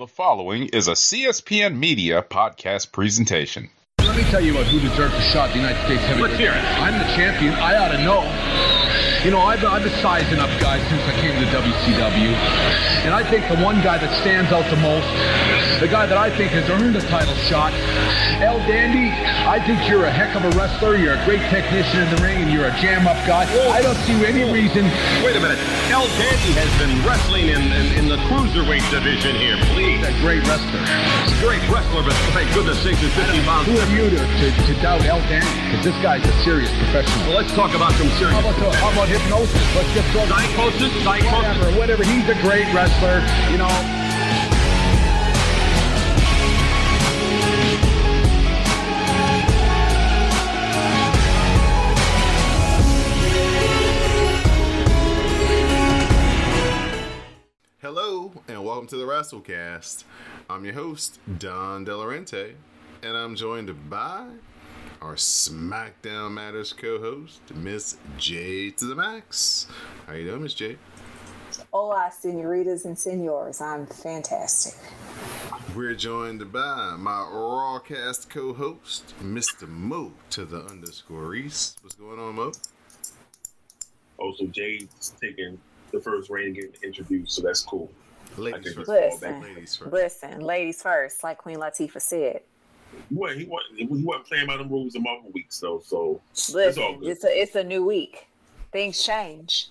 The following is a CSPN Media podcast presentation. Let me tell you about who deserves a shot at the United States heavyweight. Let's hear it. I'm the champion. I ought to know. You know, I've, I've been sizing up guys since I came to the WCW. And I think the one guy that stands out the most, the guy that I think has earned a title shot, El Dandy, I think you're a heck of a wrestler. You're a great technician in the ring, and you're a jam-up guy. I don't see any reason. Wait a minute. El Dandy has been wrestling in, in, in the cruiserweight division here. Please. He's a great wrestler. He's a great wrestler, but thank goodness sakes, he's 50 pounds. Who are you to, to, to doubt El Dandy? Because this guy's a serious professional. Well, let's talk about some serious. How about, the, how about hypnosis? Let's just go. Psychosis? Psychosis? Whatever, whatever. He's a great wrestler. You know. And welcome to the WrassleCast. I'm your host, Don Delarente, and I'm joined by our SmackDown Matters co-host, Miss J to the Max. How you doing, Miss J? Hola, senoritas and senors. I'm fantastic. We're joined by my Rawcast co-host, Mr. Mo to the underscore Rease. What's going on, Mo? Also, Jay's taking the first reign and getting introduced, so that's cool. Ladies first. Listen, Ladies first. listen, ladies first, like Queen Latifah said. Well, he wasn't he wasn't playing by the rules of Marvel weeks though, so it's all Listen, good. it's a it's a new week. Things change.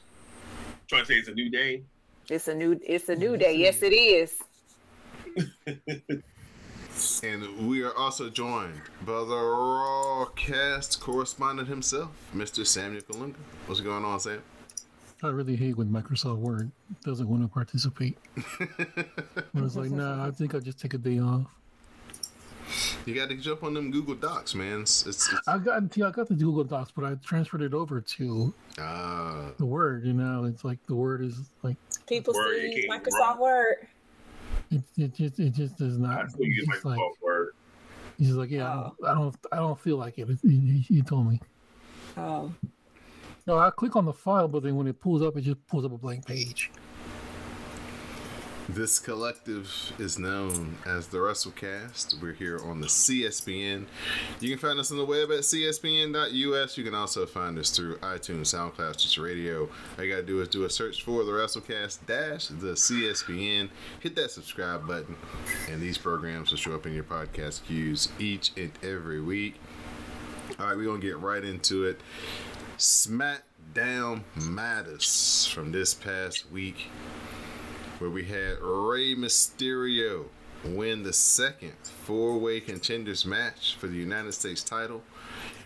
trying to say it's a new day. It's a new it's a new day. Yes, it is. And we are also joined by the Rawcast correspondent himself, Mr. Samuel Kalunga. What's going on, Sam? I really hate when Microsoft Word doesn't want to participate. I was like, nah, I think I'll just take a day off. You got to jump on them Google Docs, man. It's, it's, it's I got yeah, I got the Google Docs, but I transferred it over to uh, the Word. You know, it's like the Word is like People Word, still use Microsoft wrong. Word. it, it just it just does I not. still use It's like Microsoft Word. he's like, yeah, I, don't, I don't I don't feel like it. He, he, he told me. Oh, No, I click on the file, but then when it pulls up, it just pulls up a blank page. this collective is known as the WrassleCast. We're here on the CSPN. You can find us on the web at cspn.us. You can also find us through iTunes, SoundCloud, Stitcher Radio. All you got to do is do a search for the WrassleCast dash the CSPN. Hit that subscribe button, and these programs will show up in your podcast queues each and every week. All right, we're to get right into it. SmackDown Matters from this past week, where we had Rey Mysterio win the second four way contenders match for the United States title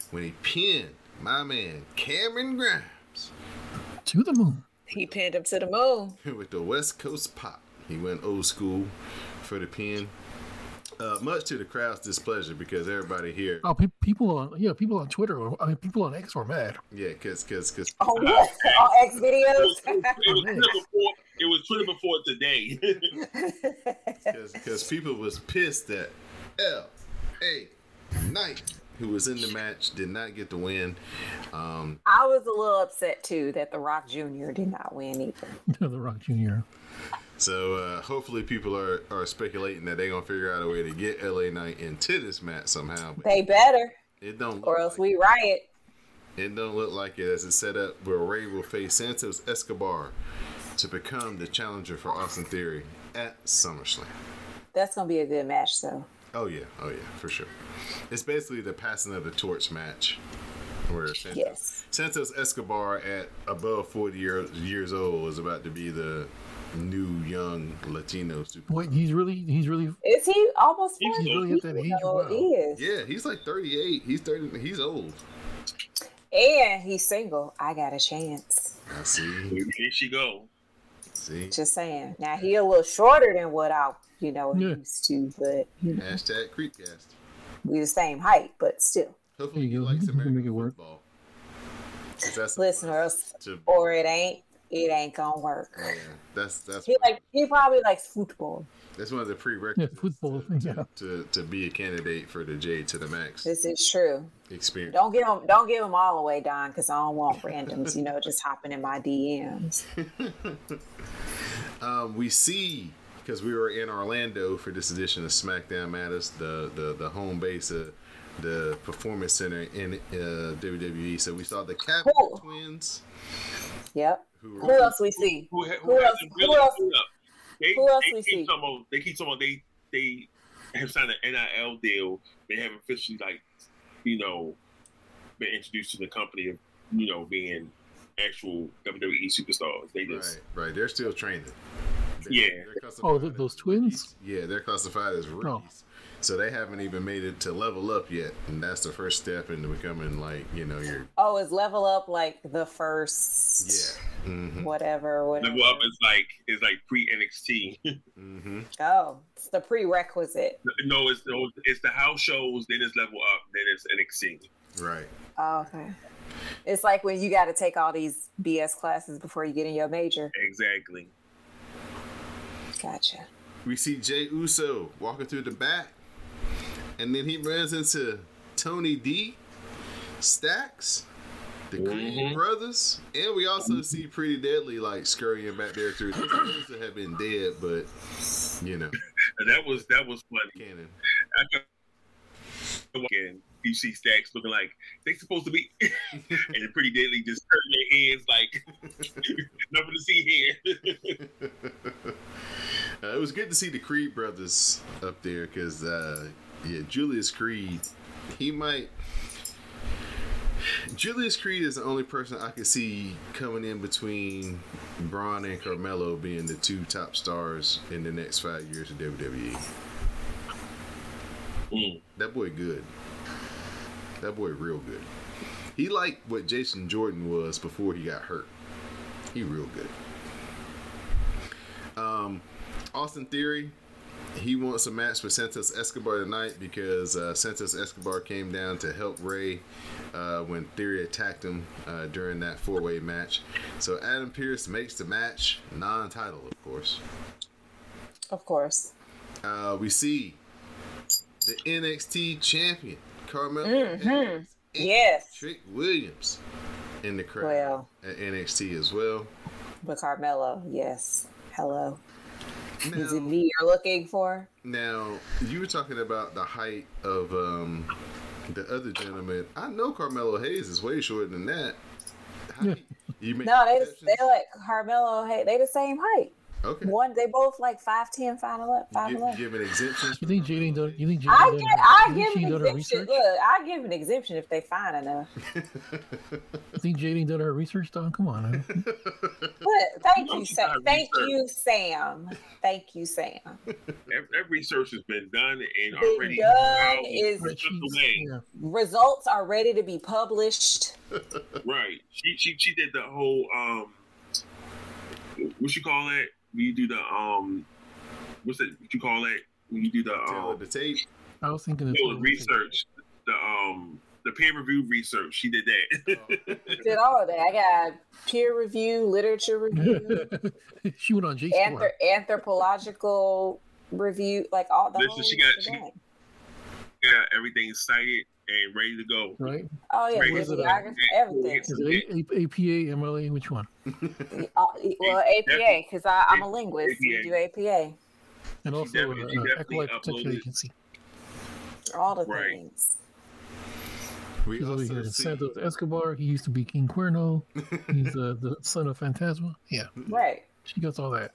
when he pinned my man Cameron Grimes To the moon. he pinned him to the moon. with the West Coast pop. He went old school for the pin. Uh, much to the crowd's displeasure because everybody here, Oh, pe- people on yeah, people on Twitter. Or, I mean, people on X were mad. yeah, because because because Oh, what? On X videos. It was Twitter before. It was Twitter before today. because people was pissed that L A Knight, who was in the match, did not get the win. Um, I was a little upset too that The Rock Jr. did not win either. the Rock Jr. so uh, hopefully people are, are speculating that they're gonna figure out a way to get LA Knight into this match somehow. They better, it don't or else like we riot. It don't look like it as it's set up where Rey will face Santos Escobar to become the challenger for Austin Theory at SummerSlam. That's gonna be a good match, though. Oh yeah, oh yeah, for sure. It's basically the passing of the torch match, where Santos, Yes. Santos Escobar at above forty year, years old is about to be the new young Latino super. Wait, he's really he's really Is he almost He's 40? really at that age. No, Wow. he is. Yeah, he's like thirty eight. He's thirty. He's old. And he's single. I got a chance. I see. Here she go. See. Just saying. Now he a little shorter than what I, you know, Yeah. used to, but you know, Hashtag Creepcast. we the same height, but still. Hopefully he you go. likes We can American make it work. football. 'Cause That's Listen, or else, to- or it ain't, it ain't gonna work. yeah, that's that's He like he probably likes football. that's one of the prerequisites Yeah, football, to, to- yeah. to, to be a candidate for the J to the max This is true. experience. Don't give him, don't give him all away, Don, because I don't want randoms, you know, just hopping in my DMs. Um, we see because we were in Orlando for this edition of SmackDown Matters, the the, the home base of the Performance Center in uh, WWE. So we saw the Capital Cool. Twins. Yep. Who Who else we see? Who, ha- Who who, else- hasn't who else- pulled up? They, who else they we keep see? Talking about, they keep talking about they they have signed an NIL deal. They haven't officially like you know been introduced to the company of you know being actual WWE superstars. They just Right, right. They're still training. Yeah. Oh, classified Oh, th- those twins? Yeah, they're classified as oh. rookies. So they haven't even made it to level up yet, and that's the first step into becoming like you know your Oh, is level up like the first yeah. Mm-hmm. whatever, whatever. level up is like is like pre NXT. Mm-hmm. Oh, it's the prerequisite. no, it's no, it's the house shows. Then it's level up. Then it's NXT. Right. Oh, okay. It's like when you got to take all these BS classes before you get in your major. Exactly. Gotcha. We see Jay Uso walking through the back, and then he runs into Tony D, Stacks, the Creed Mhm. brothers, and we also see Pretty Deadly like scurrying back there too. They're supposed to have been dead, but you know, that was that was funny. canon. Kept walking. You see Stacks looking like they supposed to be, and pretty deadly just turning their heads like nothing to see here. Uh, it was good to see the Creed brothers up there because, uh, yeah, Julius Creed, he might. Julius Creed is the only person I could see coming in between Bron and Carmelo being the two top stars in the next five years of WWE. Mm. That boy good. That boy real good. He like what Jason Jordan was before he got hurt. He real good. Um, Austin Theory, he wants a match with Santos Escobar tonight because uh, Santos Escobar came down to help Rey uh, when Theory attacked him uh, during that four-way match. So Adam Pearce makes the match, non-title, of course. Of course. Uh, we see the NXT champion Carmelo Mhm. And Yes. Trick Williams in the crowd Well. at NXT as well. But Carmelo, yes. Hello. Is it me you're looking for? now you were talking about the height of um, the other gentleman. I know Carmelo Hayes is way shorter than that. How Yeah. you, you make No, they exceptions? they like Carmelo. Hey, they the same height. Okay. One, they both like 5'10", 5'11", 5'11". Give, giving exemptions. You think Jaden done? You think Jaden I done? get, I you think give she an done exemption. Look, I give an exemption if they find enough. You think Jaden did her research? Don, come on. man. But thank you, Sam. Thank research. you, Sam. Thank you, Sam. That, that research has been done and Been already done is- and put Spreadsheets, away. yeah. Results are ready to be published. Right. She, she she did the whole um what you call it? When you do the um what's it what you call it? When you do the um the tape. I was thinking of no, research. The um the peer review research. She did that. Did all of that. I got peer review, literature review, she went on JSTOR. anthrop- anthropological review, like all the Listen, she got- she- shebang. yeah, everything cited and ready to go. right? Oh yeah, Right. Was bibliography, everything. Is it A- A- APA, MLA? Which one? Uh, well, APA, because I'm a linguist. We do APA. And also definitely- uh, she uh, definitely Acolyte Protection uploaded- Agency. All the Right. things. We He's over also here. see Santos Escobar. He used to be King Cuerno. He's uh, the son of Fantasma. Yeah, Right. she gets all that.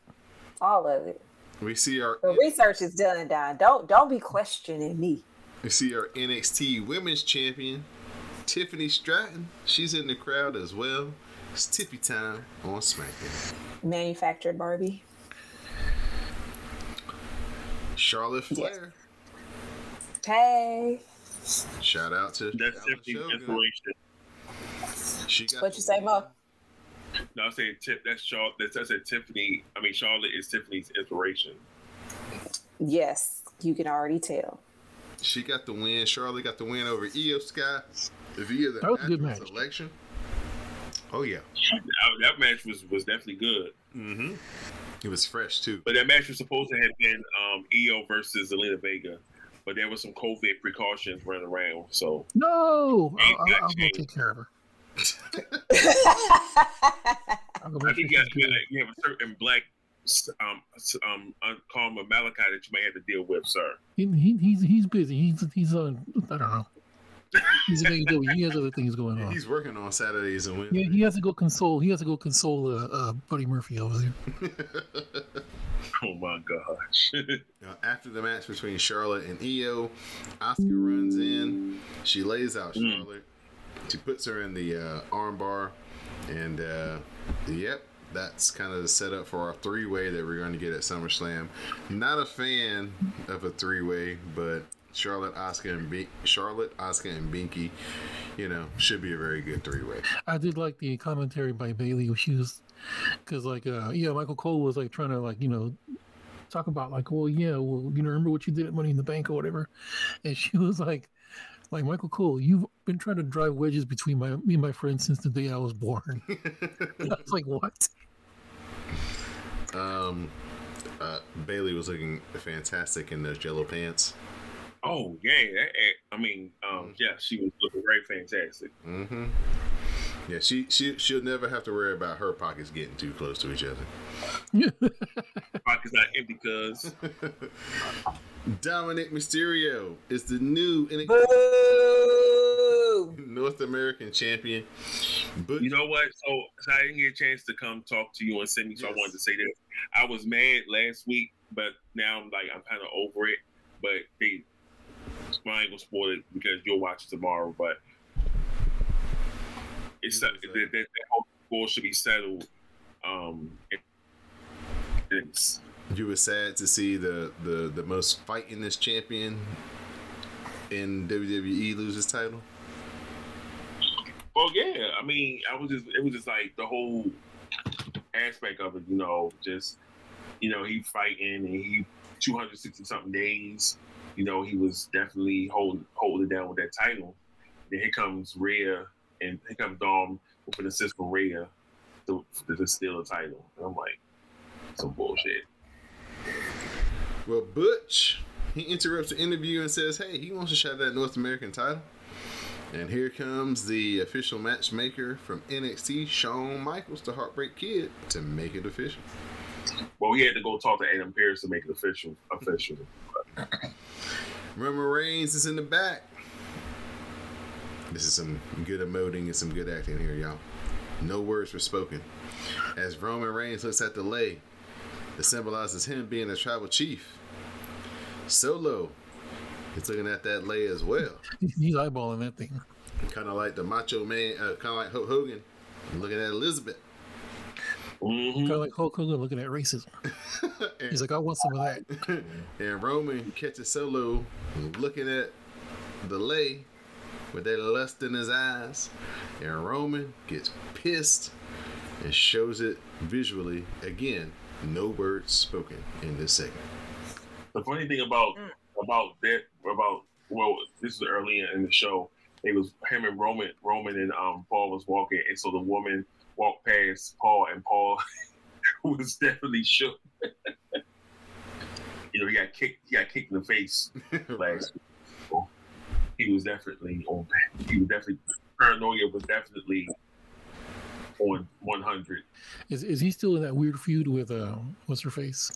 All of it. we see our The research is done, Don. Don't don't be questioning me. We see our NXT Women's Champion Tiffany Stratton. She's in the crowd as well. It's Tiffy time on SmackDown. Manufactured Barbie. Charlotte Flair. Hey. Shout out to That's Dallas definitely Shogun. inspiration. She got What you say, Mo? No, I said tip. That's Charlotte. That's that's said Tiffany. I mean Charlotte is Tiffany's inspiration. Yes, you can already tell. She got the win. Charlotte got the win over Iyo Sky via the That was a good match. selection. Oh yeah. That, that match was was definitely good. Mm-hmm. It was fresh too. But that match was supposed to have been um, Iyo versus Zelina Vega, but there was some COVID precautions running around. So No, I'll, Ain't I'll, I'll go take care of her. I'll go I make think you, she's got, you, good. you have a certain black um, um, Karma Malachi that you may have to deal with, sir. He, he, he's he's busy. He's he's on. I don't know. He's in AEW. He has other things going on. He's working on Saturdays and Yeah, he has to go console. He has to go console uh, uh, Buddy Murphy over there. Oh my gosh. Now, after the match between Charlotte and Iyo, Asuka runs in. She lays out Mm. Charlotte. She puts her in the uh, armbar, and uh, yep, that's kind of the setup for our three-way that we're going to get at SummerSlam. Not a fan of a three-way, but Charlotte, Oscar, and Be- Charlotte, Asuka, and Binky, you know, should be a very good three-way. I did like the commentary by Bayley. She was because like uh yeah, Michael Cole was like trying to like you know talk about like well yeah well you know remember what you did at Money in the Bank or whatever, and she was like. Like Michael Cole, you've been trying to drive wedges between my me and my friends since the day I was born. I was like, what? Um, uh, Bayley was looking fantastic in those yellow pants. oh yeah, that, I mean, um, yeah, she was looking very fantastic. Mm-hmm. Yeah, she she she'll never have to worry about her pockets getting too close to each other. Pockets not empty, cuz. Dominic Mysterio is the new NXT North American champion. But You know what? So, so I didn't get a chance to come talk to you and send me, so I wanted to say this. I was mad last week, but now I'm like I'm kind of over it. But they, I ain't gonna spoil it because you'll watch it tomorrow. But it's You that, was, uh, that, that whole goal should be settled. Um, you were sad to see the the the most this champion in WWE lose his title. Well, yeah. I mean, I was just it was just like the whole aspect of it, you know, just you know, he fighting and he 260 something days. You know, he was definitely holding holding it down with that title. Then here comes Rhea and here comes Dom with an assist from Rhea to, to steal the title. And I'm like, some bullshit. Well, Butch he interrupts the interview and says, "Hey, he wants to shot that North American title." And here comes the official matchmaker from NXT, Shawn Michaels, the Heartbreak Kid, to make it official. Well, we had to go talk to Adam Pearce to make it official. Official. Roman Reigns is in the back. This is some good emoting and some good acting here, y'all. No words were spoken. As Roman Reigns looks at the lay, that symbolizes him being a tribal chief. Solo is looking at that lay as well. He's eyeballing that thing. Kind of like the Macho Man, uh, kind of like Hulk Hogan looking at Elizabeth. Mhm. Kind of like Hulk Hogan looking at racism. He's like, I want some of that. and Roman catches Solo looking at the lay with that lust in his eyes. And Roman gets pissed and shows it visually. Again, no words spoken in this segment. The funny thing about about that about well, this is early in the show. It was him and Roman, Roman and um Paul was walking, and so the woman walked past Paul, and Paul was definitely shook. you know, he got kicked. He got kicked in the face last. Week. So he was definitely on. He was definitely paranoia was definitely on one hundred. Is is he still in that weird feud with uh what's her face?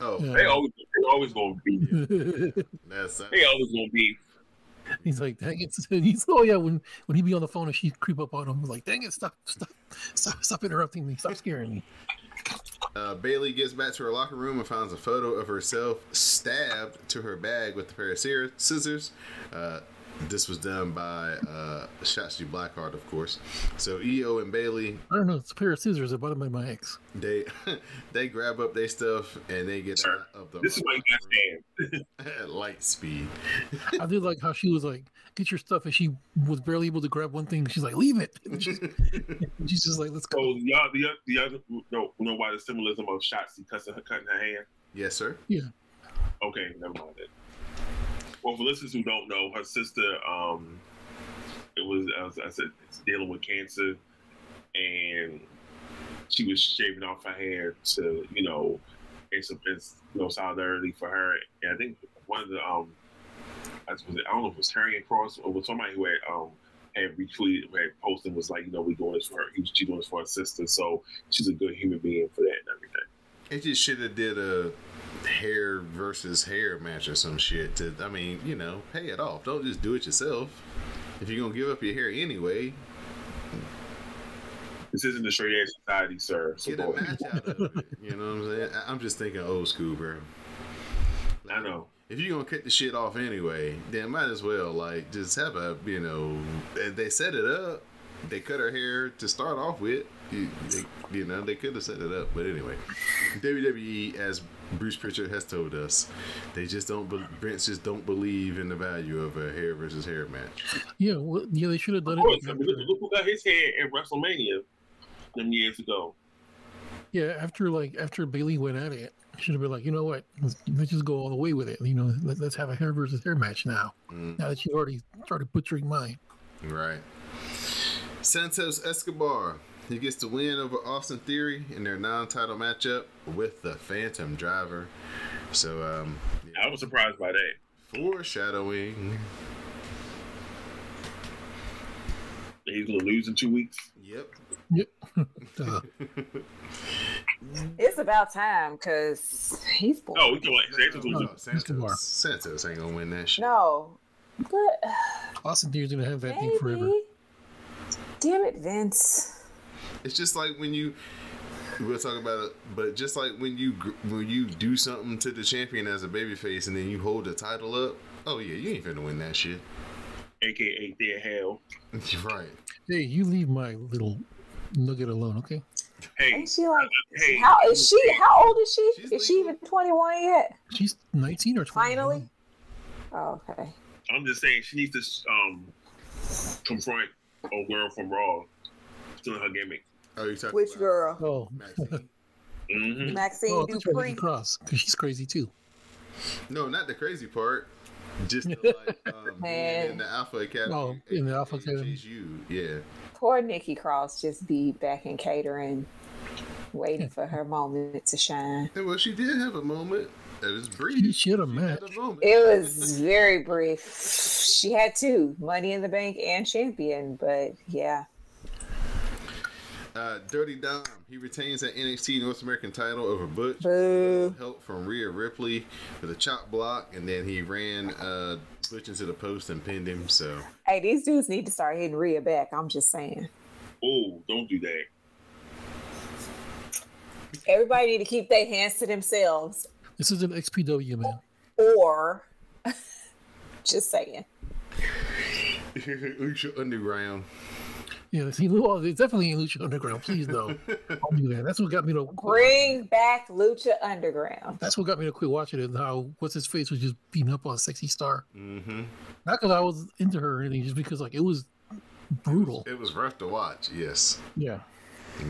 Oh, Yeah. They always they always gonna be. that's They always gonna be. He's like, dang it. He's oh yeah, when when he be on the phone and she creep up on him, he's like, dang it, stop, stop, stop, stop interrupting me, stop scaring me. Uh, Bayley gets back to her locker room and finds a photo of herself stabbed to her bag with a pair of scissors. Uh, this was done by uh, Shotzi Blackheart, of course. So Iyo and Bayley I don't know, it's a pair of scissors I bought it by my ex. they they grab up their stuff and they get Sir, out of the This is why you stand. at light speed. I did like how she was like, get your stuff, and she was barely able to grab one thing. She's like, leave it. She's, she's just like, let's So go. y'all, the oth- the other, no, you know why the symbolism of Shotzi cutting her, cutting her hand? Yes, sir. Yeah. Okay, never mind that. Well, for listeners who don't know, her sister, um, it was as I said, it's dealing with cancer, and she was shaving off her hair to, you know, it's, a, it's you know solidarity for her. And I think one of the um, I, was I don't know if it was Harriet Cross or was somebody who had um had retweeted, had posted was like, you know, we doing this for her. She doing this for her sister, so she's a good human being for that and everything. It just should have did a hair versus hair match or some shit. To I mean, you know, pay it off. Don't just do it yourself. If you're gonna give up your hair anyway, This isn't a straight edge society, sir. So get a boy, match out of it. You know what I'm saying? I'm just thinking old school, bro. I know. If you're gonna cut the shit off anyway, then might as well like just have a you know they set it up. They cut her hair to start off with. You, they, you know they could have set it up, but anyway, WWE as Bruce Pritchard has told us, they just don't. be- Vince just don't believe in the value of a hair versus hair match. Yeah, well, yeah, they should have done Of course, it. I mean, look, look who got his hair at WrestleMania them years ago. Yeah, after like after Bayley went at it, should have been like, you know what, let's, let's just go all the way with it. You know, let, let's have a hair versus hair match now. Mm. Now that you already started butchering mine. Right. Santos Escobar. He gets the win over Austin Theory in their non-title matchup with the Phantom Driver. So, um, I was surprised by that. foreshadowing. He's gonna lose in two weeks. Yep. Yep. It's about time because he's bored. Oh, we can like Santos No, losing. Santos, Santos ain't gonna win that shit. No, but Austin Theory's gonna have that thing forever. Damn it, Vince. It's just like when you. We'll talk about it, but just like when you when you do something to the champion as a babyface and then you hold the title up, oh yeah, you ain't finna win that shit. AKA Dead Hell. You're right. Hey, you leave my little nugget alone, okay? Hey, Ain't she like? hey, How is she? How old is she? She's is she even twenty one yet? She's 19 or 20. Finally. Oh, okay. I'm just saying she needs to um confront a girl from Raw doing her gimmick. Oh, you talking Which about girl? Oh, Maxine? Mm-hmm. Maxine oh that's right, Nikki Dupri. Cross, because she's crazy too. No, not the crazy part. Just the, like um, Man. in the Alpha Academy. Oh, in the Alpha aka Academy. JSU, Yeah. Poor Nikki Cross just be back in catering, waiting for her moment to shine. And well, she did have a moment. It was brief. she had a She match. had a moment. It was very brief. She had two, Money in the Bank and Champion, but yeah. Uh, Dirty Dom. He retains that NXT North American title over Butch. Boo. Help from Rhea Ripley with a chop block, and then he ran uh, Butch into the post and pinned him. So Hey, these dudes need to start hitting Rhea back. I'm just saying. Oh, don't do that. Everybody need to keep their hands to themselves, This is an XPW, man. or just saying. Lucha Underground. Yeah, see, well, it's definitely in Lucha Underground. Please, no. I'll do that. That's what got me to. Bring back Lucha Underground. That's what got me to quit watching it. and How what's his face was just beating up on a Sexy Star. Mm-hmm. Not because I was into her or anything, just because like it was brutal. It was rough to watch. Yes. Yeah.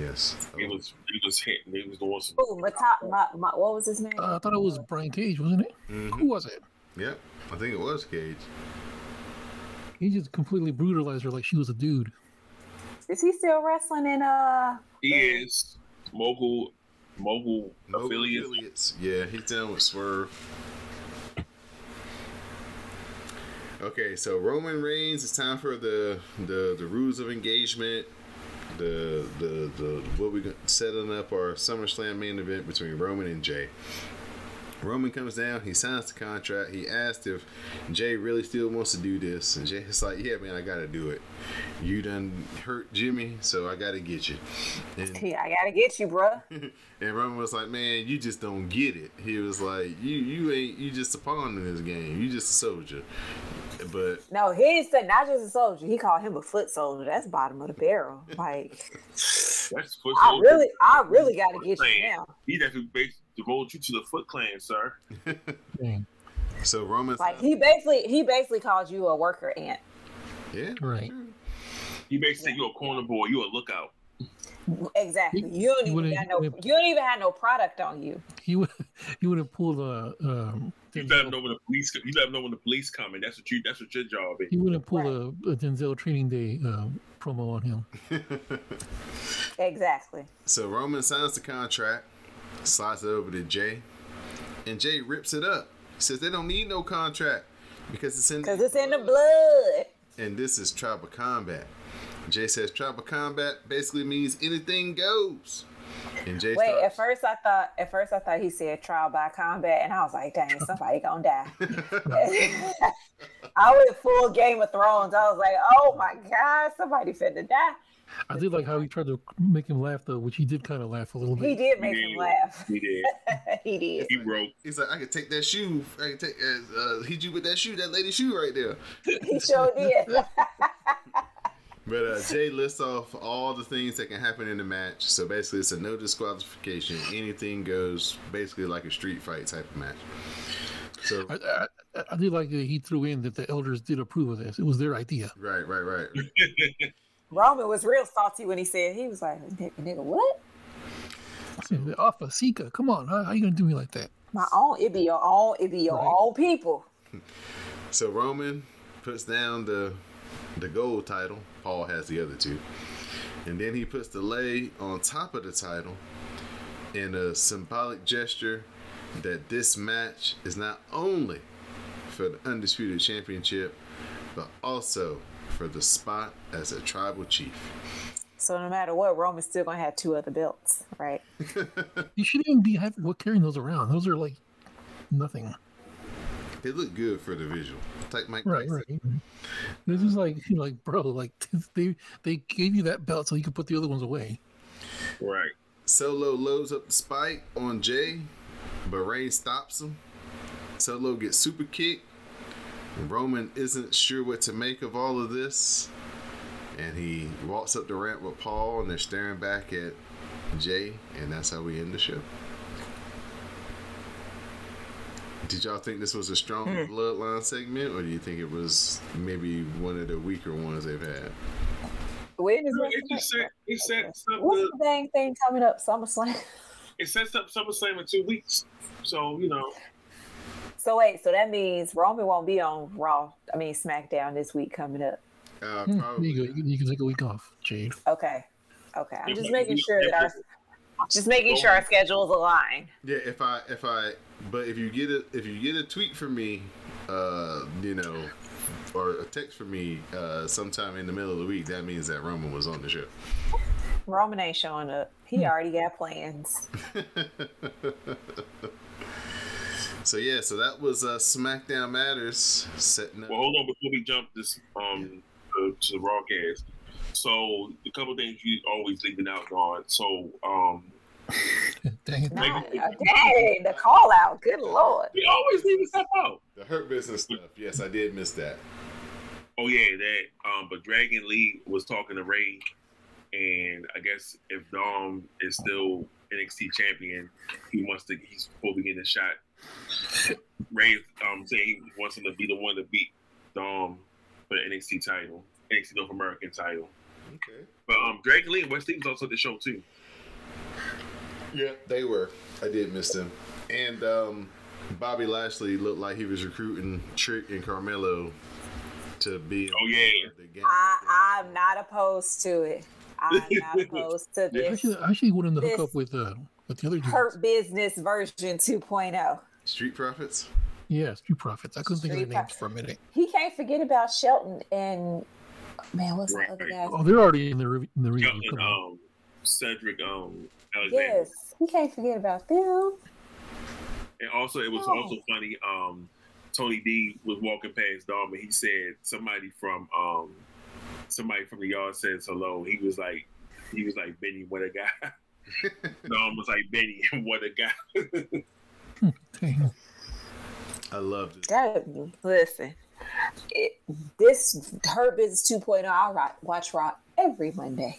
Yes. He was he was hitting. He was doing some. Oh, Mata- Ma- Ma- what was his name? Uh, I thought it was Brian Cage, wasn't it? Mhm. Who was it? Yep. I think it was Cage. He just completely brutalized her like she was a dude. Is he still wrestling in uh? He is mogul mogul No affiliate. affiliates. Yeah, he's down with Swerve. Okay, so Roman Reigns. It's time for the the the rules of engagement. The the the what we got setting up our SummerSlam main event between Roman and Jay. Roman comes down, he signs the contract. He asked if Jay really still wants to do this, and Jay's like, "Yeah, man, I gotta do it. You done hurt Jimmy, so I gotta get you." And Yeah, I gotta get you, bruh. and Roman was like, "Man, you just don't get it." He was like, "You you ain't you just a pawn in this game. You just a soldier." But No, he said not just a soldier. He called him a foot soldier. That's bottom of the barrel. Like, That's foot soldier. I really, I really gotta get you Clan. now. He definitely based devoted you to the Foot Clan, sir. So Roman, Like he basically, he basically called you a worker ant. yeah, Right. sure. He basically said you're a corner boy. You're a lookout. Exactly. You don't even wouldn't- got no. he You don't even have no product on you. He would he would have pulled a um You let him know when the police. You let him know when the police coming. That's what you. That's what your job is. he would have pulled a, a Denzel Training Day uh, promo on him. Exactly. So Roman signs the contract, slides it over to Jay, and Jay rips it up. Says they don't need no contract because it's in Because it's in the blood. and this is tribal combat. Jay says tribal combat basically means anything goes. And Jay Wait, starts- at first I thought at first I thought he said trial by combat, and I was like, dang, somebody gonna die. I went full Game of Thrones. I was like, oh my god, somebody finna die. I did like how he tried to make him laugh though, which he did kind of laugh a little bit. He did make him Yeah. laugh. He did. he did. He broke. He's like, I could take that shoe. I can take uh, uh, hit you with that shoe, that lady's shoe right there. He sure did. But uh, Jay lists off all the things that can happen in the match. So basically, it's a no disqualification. Anything goes. Basically, like a street fight type of match. So I, I, I did like that he threw in that the elders did approve of this. It was their idea. right, right, right. Roman was real salty when he said he was like, nigga, nigga what? I said, Afa, Sika, come on, how, how you gonna do me like that? My own, it be your own, it be your Right. own people. So Roman puts down the the gold title. Paul has the other two, and then he puts the lay on top of the title in a symbolic gesture that this match is not only for the undisputed championship, but also for the spot as a tribal chief. So no matter what, Roman's still gonna have two other belts, right? You shouldn't even be having what carrying those around. Those are like nothing. They look good for the visual, like Mike Right, Tyson. right. This is like, like, bro, like they they gave you that belt so you could put the other ones away. Right. Solo loads up the spike on Jay, but Reigns stops him. Solo gets super kicked. Roman isn't sure what to make of all of this. And he walks up the ramp with Paul, and they're staring back at Jay, and that's how we end the show. Did y'all think this was a strong hmm. bloodline segment, or do you think it was maybe one of the weaker ones they've had? When is It just set, it sets up What's the, the dang thing coming up? SummerSlam. it sets up SummerSlam in two weeks. So you know, So wait, so that means Roman won't be on Raw. I mean SmackDown this week coming up. Uh, Hmm, you can, you can take a week off, Jade. Okay. Okay. I'm Yeah, just but making you- sure that our just making sure our schedules align. Yeah, if I if I but if you get a if you get a tweet from me, uh, you know, or a text from me uh sometime in the middle of the week, that means that Roman was on the show. Roman ain't showing up. He already got plans. So yeah, so that was uh SmackDown Matters setting up. well, hold on before we jump this um to, to the broadcast. So a couple things you always leaving out on. So um, Dang it. Nah, Maybe- dang, the call out. Good lord. we always leaving stuff out. The hurt business stuff. Yes, I did miss that. Oh yeah, that. Um, but Dragon Lee was talking to Rey, and I guess if Dom is still NXT champion, he wants to. He's supposed to be getting a shot. Rey um saying he wants him to be the one to beat Dom for the NXT title, NXT North American title. Okay. But um, Dragon Lee and Wes Lee was also at the show too. Yeah, they were. I did miss them. And um Bobby Lashley looked like he was recruiting Trick and Carmelo to be Oh, yeah. the game. I, I'm not opposed to it. I'm not opposed to I this actually, I actually wanted to hook up with uh with the other dudes. hurt business version oh. 2.0. Street Profits? Yeah, Street Profits. I couldn't think of the their names for a minute. He can't forget about Shelton and man, what's Right, the other guy? Oh, they're already in the re- in the review. Shelton, Come on. um, Cedric, um, Alexander. Yes, he can't forget about them. And also, it was Oh. also funny. Um, Tony D was walking past Dom, and he said somebody from um, somebody from the yard says hello. He was like, he was like Benny, what a guy. Dom was like Benny, what a guy. Dang. I loved it. That, listen, it, this her Business 2.0, I rock, watch Rock every Monday,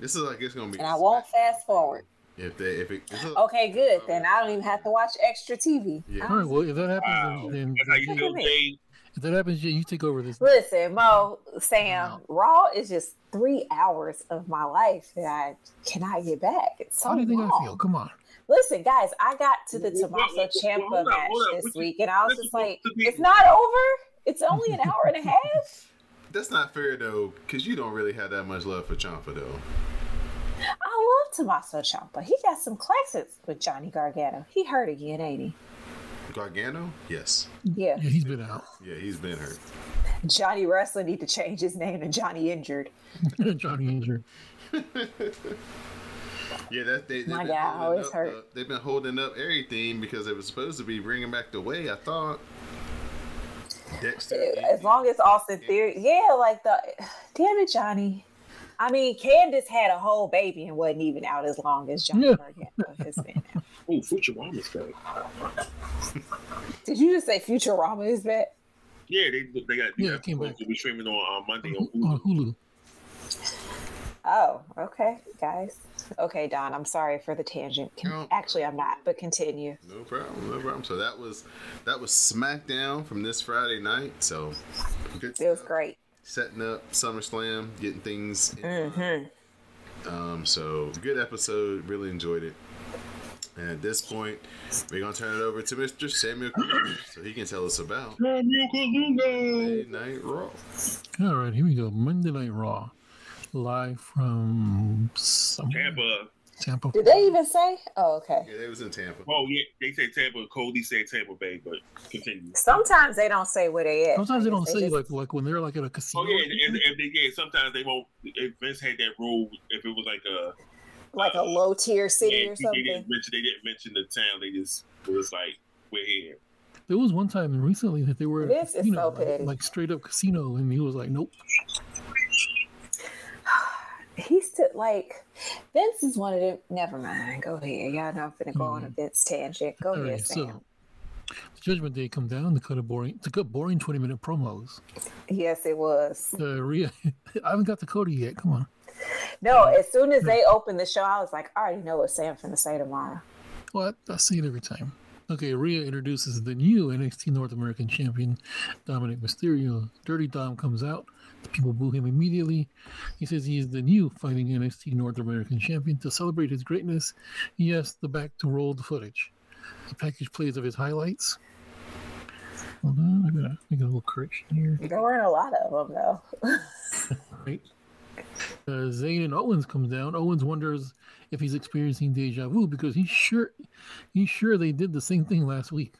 This is like it's gonna be and I won't fast forward. if they if it this is- Okay, good. Then I don't even have to watch extra TV. Yeah. All right. Well, if that happens, Wow, then, that's how you feel, Jay. if that happens, you take over this. Listen, Mo, Sam, Raw is just three hours of my life that I cannot get back. It's so How do you think long. I feel? Come on. Listen, guys, I got to the Well, well, Tommaso well, Ciampa hold on, match on. this you- week, and I was just like, supposed to be- it's not over. It's only an hour and a half. That's not fair though, because you don't really have that much love for Ciampa though. I love Tommaso Ciampa. He got some classics with Johnny Gargano. He hurt again, ain't he? Gargano? Yes. Yeah. Yeah, he's been out. Yeah, he's been hurt. Johnny Wrestling need to change his name to Johnny Injured. Johnny injured. Yeah, that they, they've My been God, holding always up, hurt. uh, they've been holding up everything because it was supposed to be bringing back the way. I thought. Dexter. As long as Austin Theory, yeah, like the damn it, Johnny. I mean, Candice had a whole baby and wasn't even out as long as Johnny Yeah. Gargano has been. out. Oh, Futurama's back. Did you just say Futurama is back? Yeah, they they got Yeah, yeah, it came back. will be streaming on uh, Monday on on Hulu. Hulu. Oh, okay, guys. Okay, Don, I'm sorry for the tangent. Con- No. Actually, I'm not, but continue. No problem, no problem. So that was that was SmackDown from this Friday night. So good It was great. Setting up SummerSlam, getting things. In Mm-hmm. Um, so good episode. Really enjoyed it. And at this point, we're gonna turn it over to Mr. Samuel Cruz so he can tell us about Samuel Monday Night Raw. All right, here we go. Monday Night Raw, live from somewhere. Tampa. Tampa. Did they even say? Oh, okay. Yeah, they was in Tampa. Oh yeah, they say Tampa. Cody said Tampa Bay, but continue. Sometimes they don't say where they at. Sometimes they don't say just- like like when they're like at a casino. Oh yeah, and, and they, yeah. Sometimes they won't. If Vince had that rule, if it was like a like a uh, low tier city yeah, or they something. didn't mention they didn't mention the town. They just it was like we're here. There was one time recently that they were, This is you so like, petty. like straight up casino, and he was like, "Nope." He's still like Vince is one of them. Never mind. Go ahead. Y'all know I'm finna go on a Vince tangent. Go All ahead, right, Sam. so Judgment Day come down to cut a boring to cut boring twenty minute promos. Yes, it was. Uh, Rhea, I haven't got the Cody yet. Come on. No, as soon as they opened the show, I was like, I already know what Sam's gonna say tomorrow. Well, I, I see it every time. Okay, Rhea introduces the new NXT North American Champion, Dominic Mysterio. Dirty Dom comes out. People boo him immediately. He says he is the new fighting NXT North American Champion. To celebrate his greatness, he asks the back to roll the footage. The package plays of his highlights. Hold on, I gotta make a little correction here. There weren't a lot of them though. Right. Uh, Zayn and Owens comes down. Owens wonders if he's experiencing deja vu because he's sure he's sure they did the same thing last week.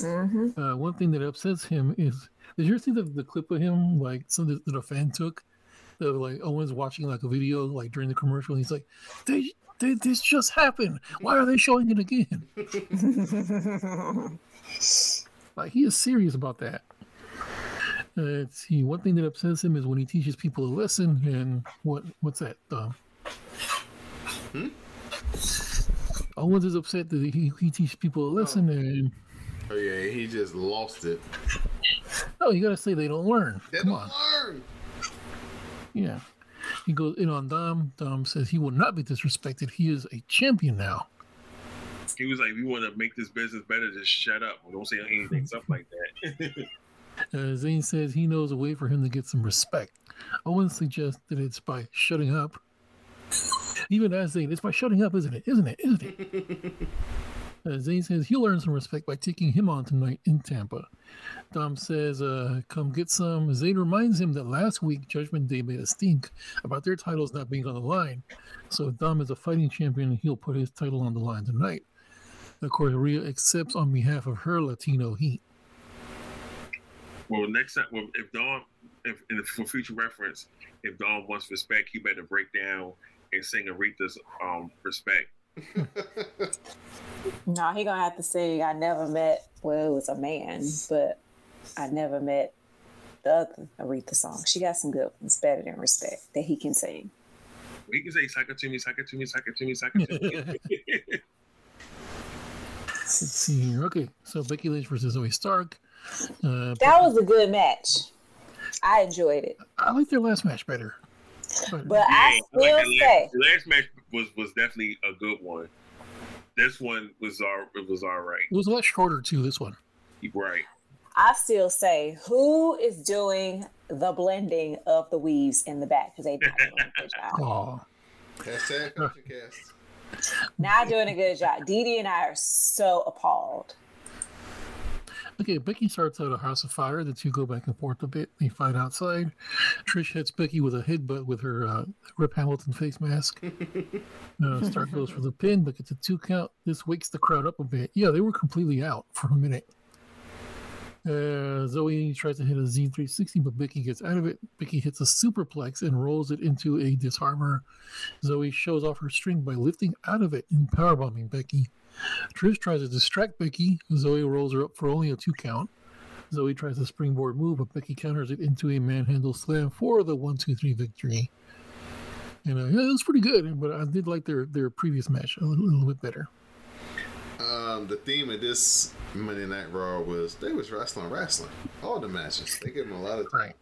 hmm Uh, one thing that upsets him is did you ever see the, the clip of him like something that a fan took? Of like Owens watching like a video like during the commercial and he's like, they, they this just happened. Why are they showing it again? Like he is serious about that. Let's see. One thing that upsets him is when he teaches people a lesson, and what what's that? Um, Owens is upset that he, he teaches people a lesson, and Oh yeah, he just lost it. Oh, you gotta say they don't learn. They Come don't on, learn. yeah. He goes in on Dom. Dom says he will not be disrespected. He is a champion now. He was like, "We want to make this business better. Just shut up. Don't say anything, stuff like that." Uh, Zayn says he knows a way for him to get some respect. Owens suggests that it's by shutting up. Even as Zayn, it's by shutting up, isn't it? Isn't it? Isn't it? Zayn says he'll earn some respect by taking him on tonight in Tampa. Dom says, uh, come get some. Zayn reminds him that last week Judgment Day made a stink about their titles not being on the line. So Dom is a fighting champion, and he'll put his title on the line tonight. Of course, Rhea accepts on behalf of her Latino heat. well, next time, well, if Dom, if, and for future reference, if Dom wants respect, he better break down and sing Aretha's um respect. No, he gonna have to sing. I never met. Well, it was a man, but I never met the other Aretha song. She got some good ones, better than respect that he can sing. He can say "Suck it to me, suck it to me, suck it to me, suck it to me." Let's see here. Okay, so Becky Lynch versus Zoey Stark. Uh, That was a good match. I enjoyed it, I like their last match better. But, but I Yeah, I like still the say last, the last match was was definitely a good one. This one was all it was all right. it was a lot shorter too. This one. Right. I still say who is doing the blending of the weaves in the back because they not doing a good job. Oh, Hashtag Culture Cast. Not doing a good job. Dee Dee and I are so appalled. Okay. Becky starts out a House of Fire. The two go back and forth a bit. They fight outside. Trish hits Becky with a headbutt with her uh, Rip Hamilton face mask. uh, Stark goes for the pin, but gets a two count. This wakes the crowd up a bit. Yeah, they were completely out for a minute. Uh, Zoey tries to hit a Z360, but Becky gets out of it. Becky hits a superplex and rolls it into a Dis-arm-her. Zoey shows off her string by lifting out of it and powerbombing Becky. Trish tries to distract Becky. Zoey rolls her up for only a two count. Zoey tries to springboard move, but Becky counters it into a manhandle slam for the one, two, three victory. And uh, yeah, it was pretty good, but I did like their their previous match a little, little bit better. Um, the theme of this Monday Night Raw was they was wrestling, wrestling. All the matches. They give them a lot of time. Right.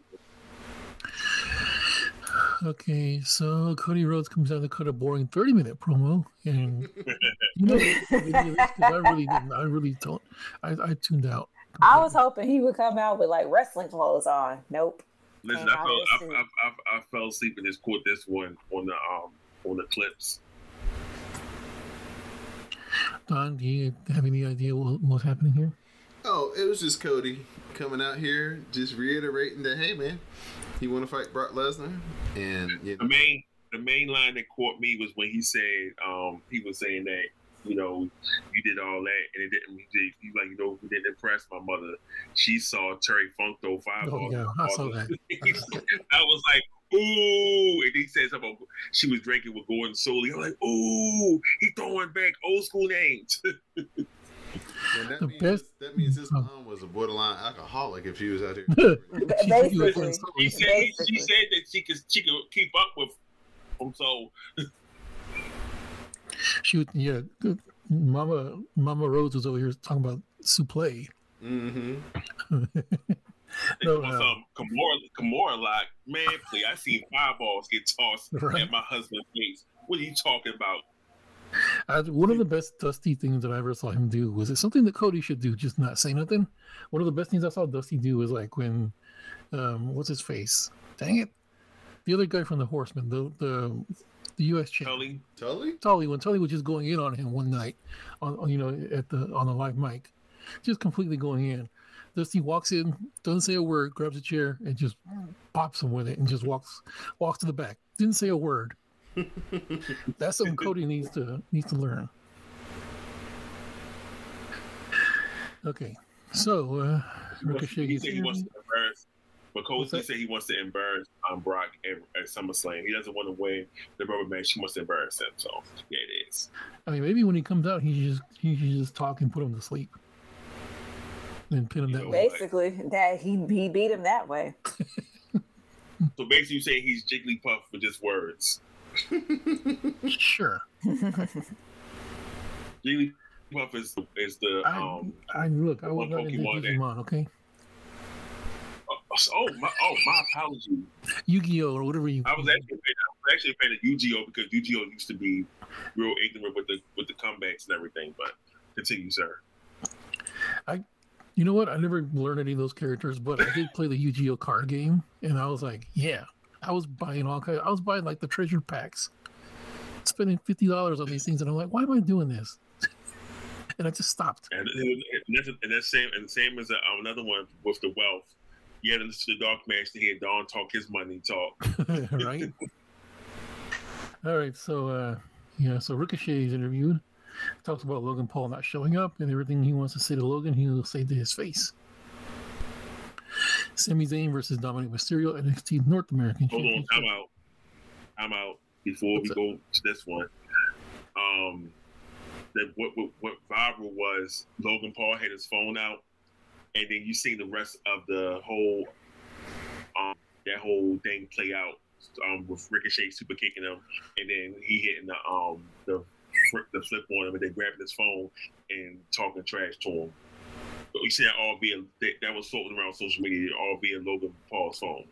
Okay, so Cody Rhodes comes out to cut a boring thirty-minute promo, and you know, I really didn't. I really don't. I, I tuned out. I was hoping he would come out with like wrestling clothes on. Nope. Listen, I I fell, I, listened. I, I, I fell asleep and just caught this one on the um on the clips. Don, do you have any idea what, what's happening here? Oh, it was just Cody coming out here, just reiterating that, hey man, he want to fight Brock Lesnar, and you The main the main line that caught me was when he said um he was saying that you know you did all that and it didn't. He did, like you know he didn't impress my mother. She saw Terry Funk throw five Oh, balls. yeah, I saw that. I was like, ooh, and he said something. About, she was drinking with Gordon Solie. I'm like, ooh, he throwing back old school names. and that The means best- that means his mom was a borderline alcoholic if she was out here. Basically, he said he, she said that she could she could keep up with him. So Shoot, yeah. Mama Mama Rose was over here talking about supplé. mm-hmm. No, no, no. um, Kimura, Kimura like, man, please, I seen fireballs get tossed Right. at my husband's face. What are you talking about? I, one of the best Dusty things that I ever saw him do was it something that Cody should do, just not say nothing. One of the best things I saw Dusty do was like when, um, what's his face? Dang it, the other guy from the Horsemen, the the the U.S. champ, Tully? Tully? Tully. When Tully was just going in on him one night, on on, you know at the on the live mic, just completely going in. Dusty walks in, doesn't say a word, grabs a chair, and just pops him with it, and just walks walks to the back. Didn't say a word. That's something Cody needs to needs to learn. Okay, so uh, Ricochet He gets said he wants to embarrass. But What's Cody said he wants to embarrass um, Brock at, at SummerSlam. He doesn't want to win the rubber match. He wants to embarrass him. So yeah, it is. I mean, maybe when he comes out, he just he should just talk and put him to sleep, and pin him that way. Basically, that he he beat him that way. So basically, you say he's Jigglypuff with just words. Sure. Jigglypuff is is the I, um. I look. I was not Pokemon Digimon. Okay, Oh my! Oh my apologies. Yu-Gi-Oh or whatever you. I was actually a fan, I was actually of Yu-Gi-Oh because Yu-Gi-Oh used to be real ignorant with the with the comebacks and everything. But continue, sir. I, You know what? I never learned any of those characters, but I did play the Yu-Gi-Oh card game, and I was like, yeah, I was buying all kinds. I was buying like the treasure packs, spending fifty dollars on these things, and I'm like, why am I doing this? and I just stopped. And, and, that's and that's same and same as uh, another one with the wealth. You had to listen to the Dark Match to hear Don talk his money talk. right? All right, so uh yeah, so Ricochet is interviewed. Talks about Logan Paul not showing up and everything he wants to say to Logan, he will say to his face. Sami Zayn versus Dominic Mysterio NXT North American Hold on, time out. I'm out before What's we go to this one. Um, that what, what what viral was Logan Paul had his phone out, and then you see the rest of the whole um that whole thing play out um with Ricochet super kicking him, and then he hitting the um the the flip on him, and then grabbing his phone and talking trash to him. So you see that all via that, that was floating around social media, all via Logan Paul's phone,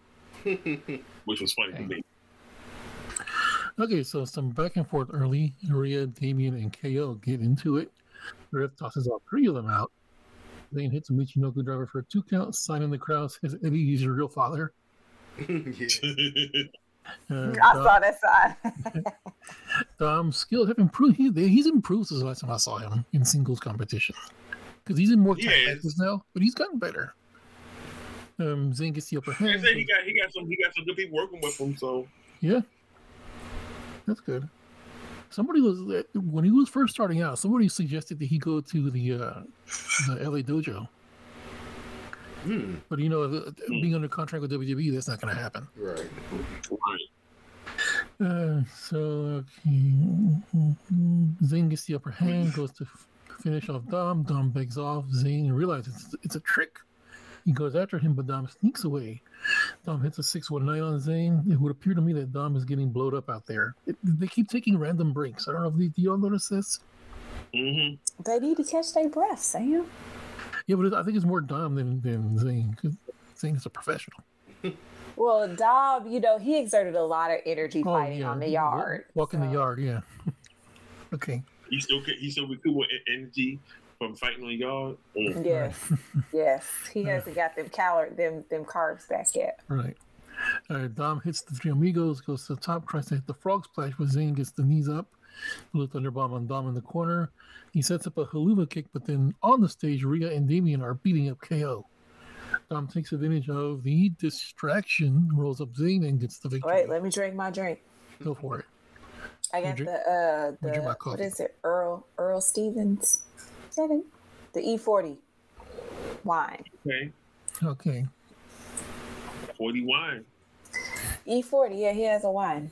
which was funny to Okay. me. Okay, so some back and forth early. Rhea, Damian, and KO get into it. The ref tosses all three of them out. Zayn hits a Michinoku driver for a two count, signing the crowd says Eddie is your real father. yeah. Uh, I Dom- saw that sign. Dom's skills have improved. He, he's improved since the last time I saw him in singles competition. Because he's in more He tag matches now, but he's gotten better. Um, Zayn gets the upper I hand. he got he got some he got some good people working with him. So Yeah, that's good. Somebody was when he was first starting out. Somebody suggested that he go to the uh, the LA dojo. Hmm. But you know, uh, being under contract with WWE, that's not going to happen. Right. Right. Uh, so okay. Zayn gets the upper hand, goes to finish off Dom. Dom begs off. Zayn realizes it's, it's a trick. He goes after him, but Dom sneaks away. Dom hits a 619 on Zayn. It would appear to me that Dom is getting blowed up out there. It, they keep taking random breaks. I don't know if they, do y'all notice this? Mm-hmm. They need to catch their breath, Sam. Yeah, but it, I think it's more Dom than, than Zayn. 'cause Zayn is a professional. Well, Dom, you know, he exerted a lot of energy Oh, fighting yeah. on the yard. Walk in the yard, yeah. okay. He still ca- he still recoup with e- energy from fighting on the yard. Mm. Yes, yes. He hasn't got them calorie, them them carbs back yet. Right. All right, Dom hits the three amigos, goes to the top, tries to hit the frog splash, but Zayn gets the knees up. Blue Thunderbomb on Dom in the corner. He sets up a Helluva kick, but then on the stage, Rhea and Damian are beating up KO. Dom takes advantage of the distraction, rolls up Zayn, and gets the victory. All right, let me drink my drink. Go for it. I got drink- the uh drink my the coffee. what is it? Earl Earl Stevens. Is that it? The E forty wine. Okay, Okay. forty wine. E forty, yeah, he has a wine.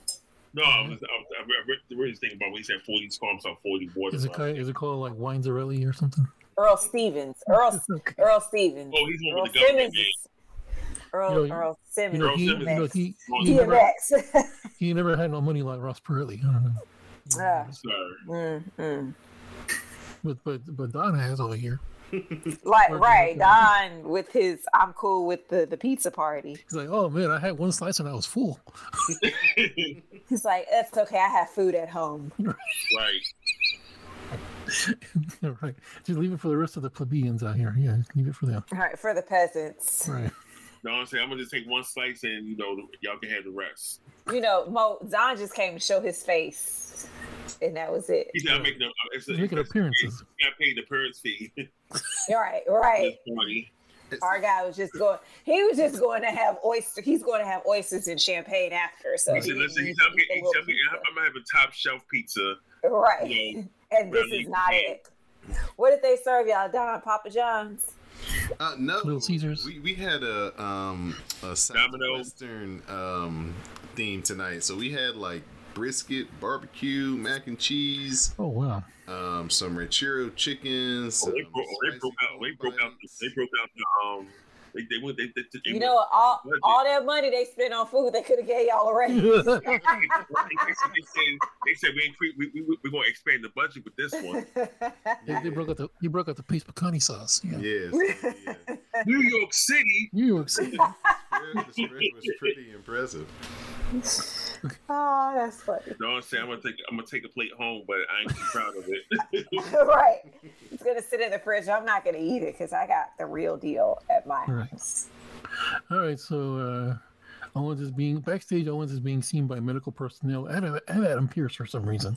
No, I was, I was, I read the really thing about when he said forty scarms on forty water. Is it, called, is it called like Winezarelli or something? Earl Stevens. Earl Okay. Earl Stevens. Oh, he's one Earl with the government Simmons. name. Earl You know, Earl Simmons. You know, he, Simmons. you know, he, he, never, he never had no money like Ross Perot. I don't know. Ah, Sir. mm, mm. But, but, but Don has over here. Like Or- right, Don with his I'm cool with the the pizza party. He's like, oh man, I had one slice and I was full. He's like, it's okay, I have food at home. right. right. Just leave it for the rest of the plebeians out here. Yeah, leave it for them. All right, for the peasants. Right. No, I'm saying I'm gonna just take one slice and you know y'all can have the rest. You know, Mo Don just came to show his face. And that was it. He's not I'm making the it's He's making it's- appearances. I paid the appearance fee. Right, right. Our guy was just going. He was just going to have oyster. He's going to have oysters and champagne after. So He said, he listen, didn't he said, I'm, eat the getting, he I'm, getting, pizza. I'm having top shelf pizza. right. you know, and this is not can't. it. What did they serve y'all? Don Papa John's. Uh, no, Little Caesars. We, we had a um a Domino's. southwestern um theme tonight, so we had like brisket, barbecue, mac and cheese, Oh wow. um some ranchero chickens. Oh, they, broke, oh, they broke out. They broke out. They broke out the um. They, they went. They, they, they You know, all budget. all that money they spent on food, they could have gave y'all a raise. they, said, they said we increase. We, we, we're going to expand the budget with this one. They, they broke out the you broke out the paste pecani sauce. Yeah. Yes, yeah. New York City. New York City. The spread- the spread was pretty impressive. Oh, that's funny. You know what I'm saying? I'm gonna take. I'm gonna take a plate home, but I ain't too proud of it. right. It's gonna sit in the fridge. I'm not gonna eat it because I got the real deal at my Right. house. All right, so uh, Owens is being backstage. Owens is being seen by medical personnel and, and Adam Pearce for some reason.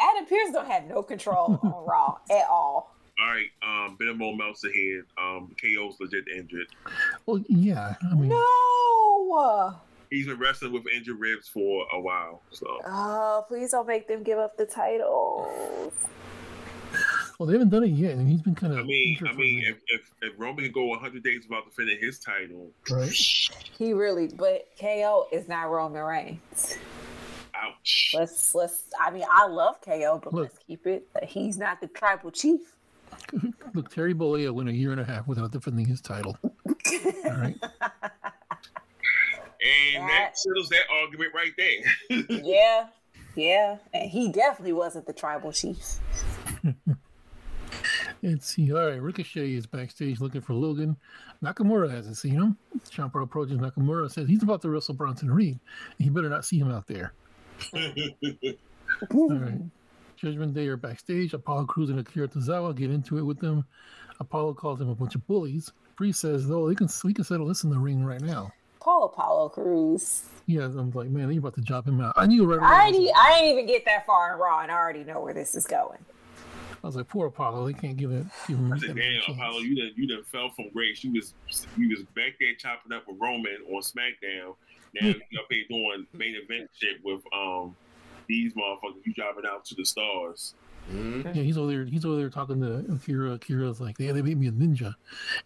Adam Pearce don't have no control on Raw at all. All right. Um, Benamo Meltzer here. Um, KO's legit injured. Well, yeah, I mean, No. He's been wrestling with injured ribs for a while. So Oh, please don't make them give up the titles. well, they haven't done it yet, and he's been kind of. I mean, I mean, if, if if Roman can go 100 days without defending his title, right? He really, but KO is not Roman Reigns. ouch. Let's let's. I mean, I love KO, but Look. let's keep it. that He's not the tribal chief. Look, Terry Bollea went a year and a half without defending his title. All right, And that That- settles that argument right there. yeah, yeah, and he definitely wasn't the tribal chief. let's see. All right, Ricochet is backstage looking for Logan. Nakamura hasn't seen him. Ciampa approaches Nakamura, says he's about to wrestle Bronson Reed. He better not see him out there. All right. Judgment Day are backstage. Apollo Crews and Akira Tozawa get into it with them. Apollo calls them a bunch of bullies. Priest says, though, they can we can settle this in the ring right now." Paul Apollo Crews. Yeah, I'm like, man, you're about to drop him out. I knew right away. I I was, ain't, I ain't even get that far in Raw, and I already know where this is going. I was like, poor Apollo. They can't give it. Give him. I said, give damn. Apollo, you done you done fell from grace. You was you was back there chopping up with Roman on SmackDown. Now you up here doing main event shit with um these motherfuckers. You driving out to the stars. Mhm. Yeah, he's over there. He's over there talking to Akira. Akira's like, "Yeah, they made me a ninja,"